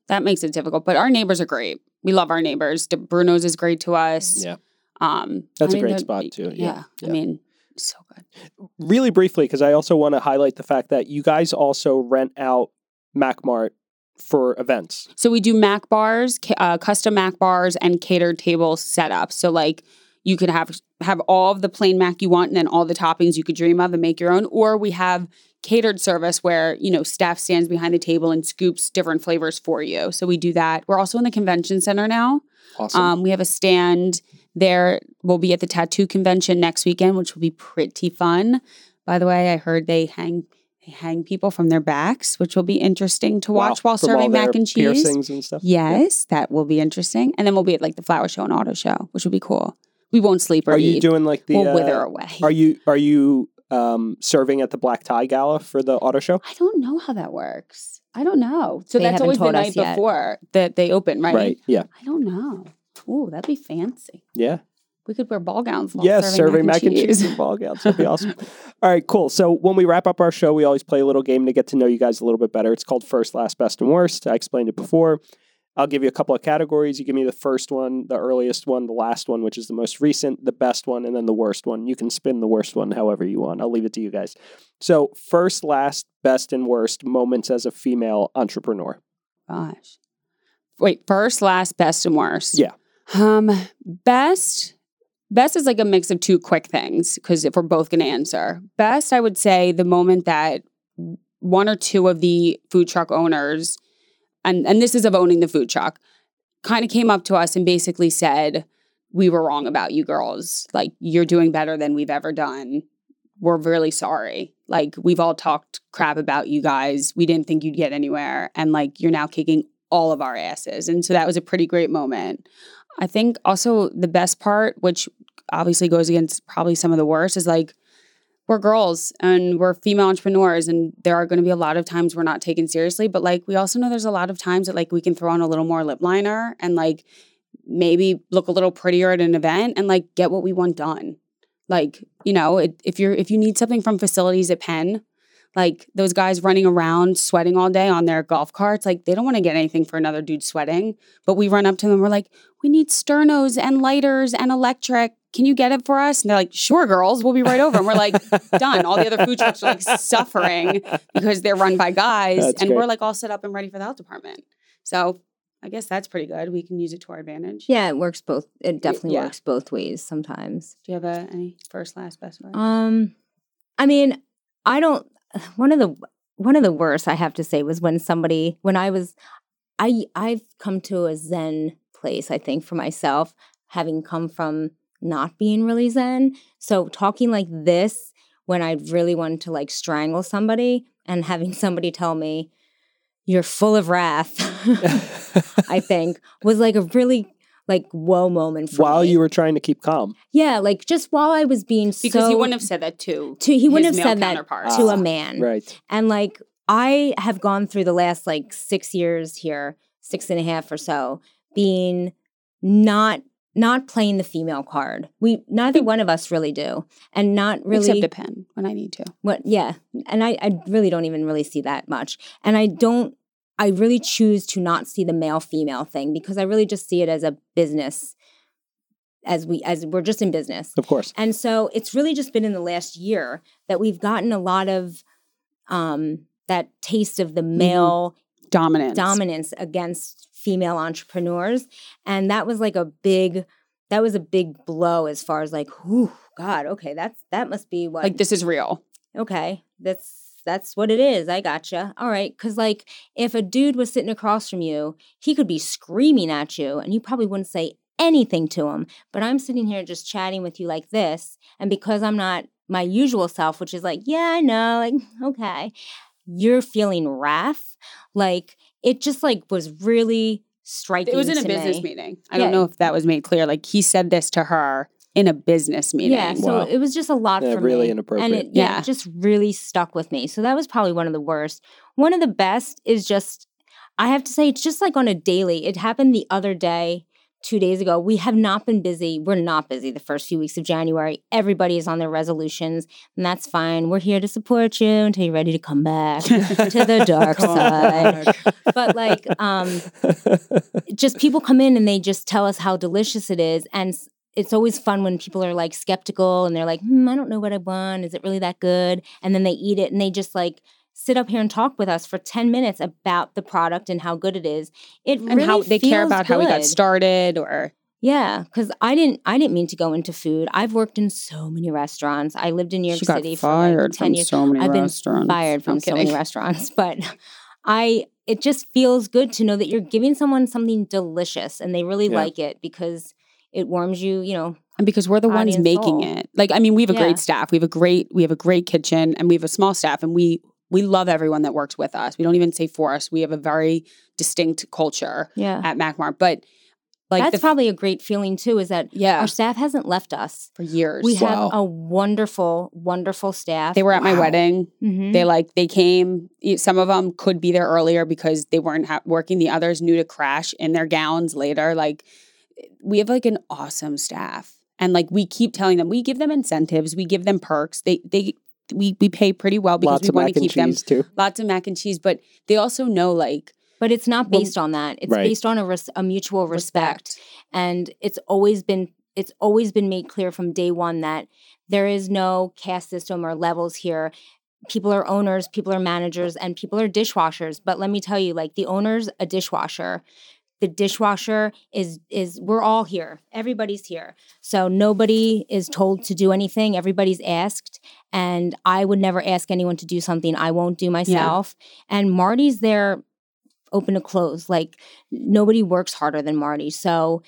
that makes it difficult. But our neighbors are great. We love our neighbors. Di Bruno's is great to us. Yeah. Um, That's I a mean, great spot, too. Yeah. Yeah. Yeah. I mean, so good. really briefly, because I also want to highlight the fact that you guys also rent out MacMart for events? So we do Mac bars, uh, custom Mac bars, and catered table setups. So like you could have have all of the plain Mac you want, and then all the toppings you could dream of, and make your own. Or we have catered service where you know staff stands behind the table and scoops different flavors for you. So we do that. We're also in the convention center now. Awesome. Um, we have a stand there. We'll be at the tattoo convention next weekend, which will be pretty fun. By the way, I heard they hang they hang people from their backs, which will be interesting to Wow. watch while From all serving mac and cheese. piercings and stuff. Yes, that will be interesting. And then we'll be at like the flower show and auto show, which will be cool. We won't sleep or Are you doing like the? we'll uh, wither away. Are you are you um, serving at the black tie gala for the auto show? I don't know how that works. I don't know. So They that's always the night yet. before that they open, right? right? Yeah. I don't know. Ooh, that'd be fancy. Yeah. We could wear ball gowns. While Yes, serving mac and cheese cheese. and <laughs> ball gowns. That'd be <laughs> awesome. All right, cool. So when we wrap up our show, we always play a little game to get to know you guys a little bit better. It's called First, Last, Best, and Worst. I explained it before. I'll give you a couple of categories. You give me the first one, the earliest one, the last one, which is the most recent, the best one, and then the worst one. You can spin the worst one however you want. I'll leave it to you guys. So, first, last, best, and worst moments as a female entrepreneur. Gosh. Wait, first, last, best, and worst. Yeah. Um, best. Best is like a mix of two quick things because if we're both going to answer, best, I would say the moment that one or two of the food truck owners, and and this is of owning the food truck, kind of came up to us and basically said, "We were wrong about you girls. Like you're doing better than we've ever done. We're really sorry. Like we've all talked crap about you guys. We didn't think you'd get anywhere, and like you're now kicking all of our asses." And so that was a pretty great moment. I think also the best part, which obviously goes against probably some of the worst, is like we're girls and we're female entrepreneurs, and there are going to be a lot of times we're not taken seriously. But like we also know there's a lot of times that like we can throw on a little more lip liner and like maybe look a little prettier at an event and like get what we want done. Like you know, it, if you're if you need something from facilities at Penn, like those guys running around sweating all day on their golf carts, like they don't want to get anything for another dude sweating. But we run up to them, we're like, we need sternos and lighters and electric. Can you get it for us? And they're like, sure, girls, we'll be right over. And we're like, <laughs> done. All the other food trucks are like suffering because they're run by guys. That's and great. we're like all set up and ready for the health department. So I guess that's pretty good. We can use it to our advantage. Yeah, it works both. It definitely yeah. works both ways sometimes. Do you have a, any first, last, best? Way? Um, I mean, I don't. <sighs> One of the one of the worst I have to say was when somebody when I was, I I've come to a Zen place. I think for myself, having come from not being really Zen. So talking like this when I really wanted to like strangle somebody and having <laughs> somebody tell me, "You're full of wrath," <laughs> I think was like a really like whoa moment for While me. you were trying to keep calm. yeah, like just while I was being because so he wouldn't have said that to to he wouldn't have male said that to Ah, a man. Right. And like I have gone through the last like six years here, six and a half or so, being not not playing the female card. We neither one of us really do. And not really Except a pen when I need to. what yeah. And I, I really don't even really see that much. And I don't I really choose to not see the male female thing because I really just see it as a business as we as we're just in business. Of course. And so it's really just been in the last year that we've gotten a lot of um, that taste of the male Dominance. dominance against female entrepreneurs. And that was like a big, that was a big blow as far as like, whew, God, okay, that's that must be what Like this is real. okay, that's that's what it is. I gotcha. All right, because like if a dude was sitting across from you, he could be screaming at you, and you probably wouldn't say anything to him. But I'm sitting here just chatting with you like this, and because I'm not my usual self, which is like, yeah, I know, like <laughs> okay, you're feeling wrath. Like it just like was really striking. It was in a business me. meeting. I Yeah. don't know if that was made clear. Like he said this to her in a business meeting. Yeah, so Wow. it was just a lot Yeah, for really me. inappropriate. And it, yeah, Yeah. it just really stuck with me. So that was probably one of the worst. One of the best is just, I have to say, it's just like on a daily. It happened the other day, two days ago. We have not been busy. We're not busy the first few weeks of January. Everybody is on their resolutions, and that's fine. We're here to support you until you're ready to come back <laughs> to the dark side. But like, um, <laughs> just people come in and they just tell us how delicious it is and s- it's always fun when people are like skeptical and they're like hmm, i don't know what i want is it really that good and then they eat it and they just like sit up here and talk with us for 10 minutes about the product and how good it is. It and really how they care about how we got started or Yeah, because I didn't I didn't mean to go into food. I've worked in so many restaurants. I lived in New York she City for like 10 from years. so many I've been restaurants. fired from so many restaurants, <laughs> but I it just feels good to know that you're giving someone something delicious and they really Yeah. like it because it warms you, you know. And because we're the ones making soul. it. Like I mean, we have a Yeah. great staff. We have a great we have a great kitchen and we have a small staff and we we love everyone that works with us. We don't even say for us. We have a very distinct culture Yeah. at MacMart. But like That's the, probably a great feeling too, is that yeah, our staff hasn't left us. for years. We have a wonderful, wonderful staff. they were at my Wow. wedding. Mhm. They like they came. Some of them could be there earlier because they weren't ha- working. The others knew to crash in their gowns later. Like we have like an awesome staff, and like we keep telling them, we give them incentives, we give them perks. They they we we pay pretty well because Lots we want to keep them cheese too. lots of mac and cheese. But they also know like But it's not Well, based on that. It's right. based on a, res- a mutual respect. respect. and it's always been it's always been made clear from day one that there is no caste system or levels here people are owners people are managers and people are dishwashers but let me tell you like the owner's a dishwasher the dishwasher is is we're all here. Everybody's here. So nobody is told to do anything. Everybody's asked. And i would never ask anyone to do something i won't do myself. And marti's there open to close like nobody works harder than marty. So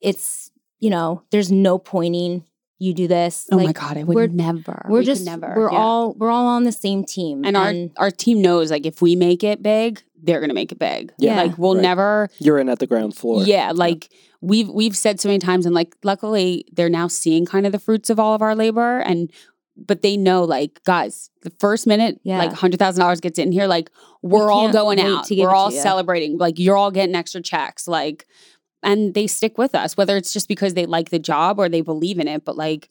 it's you know there's no pointing you do this. Oh like my god, I would we're- never. we're We just never. we're Yeah. all we're all on the same team. And our our team knows like if we make it big, they're gonna make it big. Yeah. like we'll Right. never. You're in at the ground floor. Yeah, like we've we've said so many times, and like luckily they're now seeing kind of the fruits of all of our labor, and but they know like guys, the first minute Yeah. like hundred thousand dollars gets in here, like we're all going out, we're all celebrating, like you're all getting extra checks, like, and they stick with us, whether it's just because they like the job or they believe in it, but like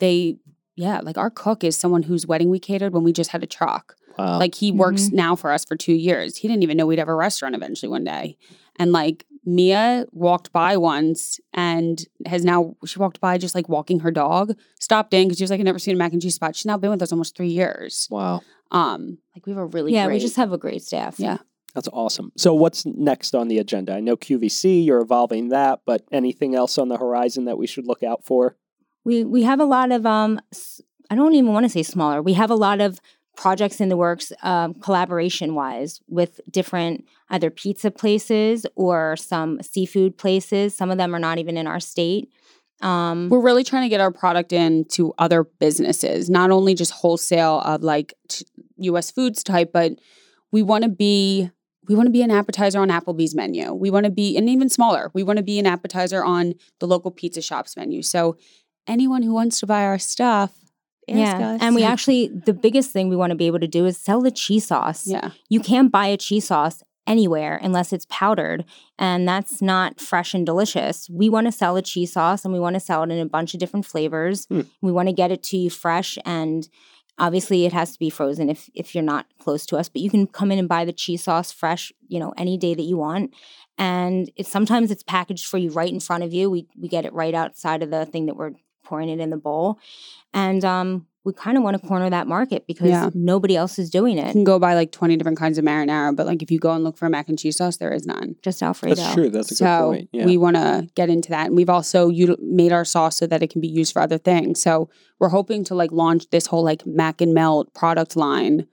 they. Yeah, like our cook is someone whose wedding we catered when we just had a truck. Wow. Like he works Mm-hmm. now for us for two years. He didn't even know we'd have a restaurant eventually one day. And like Mia walked by once and has now she walked by just like walking her dog, stopped in because she was like, I've never seen a mac and cheese spot. She's now been with us almost three years. wow. Um, like we have a really yeah great, we just have a great staff Yeah. That's awesome. So, what's next on the agenda? I know QVC, you're evolving that, but anything else on the horizon that we should look out for? we we have a lot of um I don't even want to say smaller we have a lot of projects in the works um, collaboration wise with different either pizza places or some seafood places some of them are not even in our state um we're really trying to get our product into other businesses, not only just wholesale of like t- US foods type, but we want to be we want to be an appetizer on Applebee's menu. We want to be and even smaller. We want to be an appetizer on the local pizza shop's menu. So anyone who wants to buy our stuff, ask yeah us. and we actually the biggest thing we want to be able to do is sell the cheese sauce yeah. you can't buy a cheese sauce anywhere unless it's powdered and that's not fresh and delicious we want to sell a cheese sauce and we want to sell it in a bunch of different flavors Hmm. we want to get it to you fresh and obviously it has to be frozen if if you're not close to us but you can come in and buy the cheese sauce fresh you know any day that you want and it's sometimes it's packaged for you right in front of you we we get it right outside of the thing that we're pouring it in the bowl and um we kind of want to corner that market because Yeah. nobody else is doing it. You can go buy like 20 different kinds of marinara, but like if you go and look for a mac and cheese sauce, there is none. just Alfredo. That's true. That's a good so point. Yeah. we want to get into that and we've also util- made our sauce so that it can be used for other things so we're hoping to like launch this whole like mac and melt product line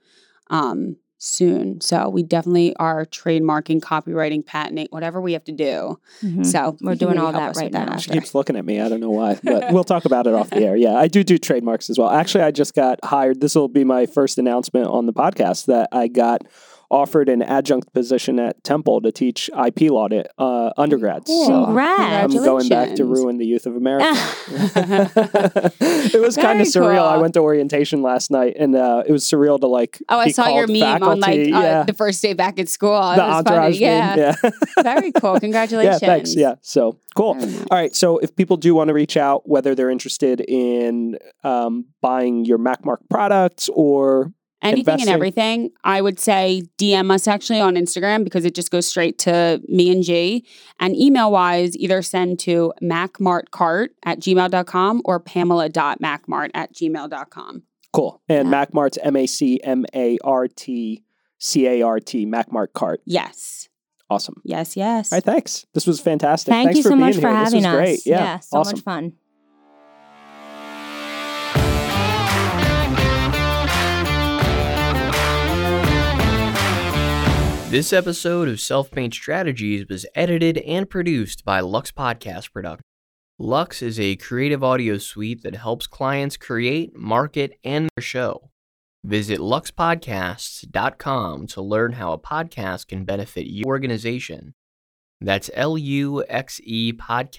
um soon so we definitely are trademarking copywriting patenting whatever we have to do Mhm. so We're doing maybe all that right with now. She keeps looking at me. I don't know why, but we'll talk about it off the air. Yeah, I do do trademarks as well. Actually, I just got hired. This will be my first announcement on the podcast that I got offered an adjunct position at Temple to teach IP law to uh, undergrads. Cool. So Congrats. I'm going back to ruin the youth of America. <laughs> <laughs> it was kind of surreal. I went to orientation last night, and uh, it was surreal to like. oh i saw your meme on like uh, yeah. the first day back at school That the was entourage funny. yeah. Yeah. <laughs> very cool congratulations Yeah, thanks. Yeah. So cool. Nice. All right. So if people do want to reach out, whether they're interested in um, buying your MacMart products or anything investing. and everything, I would say DM us actually on Instagram because it just goes straight to me and G. And email wise, either send to macmartcart at gmail.com or pamela.macmart at gmail.com. Cool. And Yeah. MacMart's M A C M A R T C A R T, MacMart Cart. Yes. Awesome. Yes, yes. All right, thanks. This was fantastic. Thank thanks you for so being much for here. having this was us. great. Yeah, so awesome. much fun. This episode of Self Made Strategies was edited and produced by Luxe Podcast Production. Luxe is a creative audio suite that helps clients create, market, and their show. Visit luxepodcasts.com to learn how a podcast can benefit your organization. That's L U X E podcast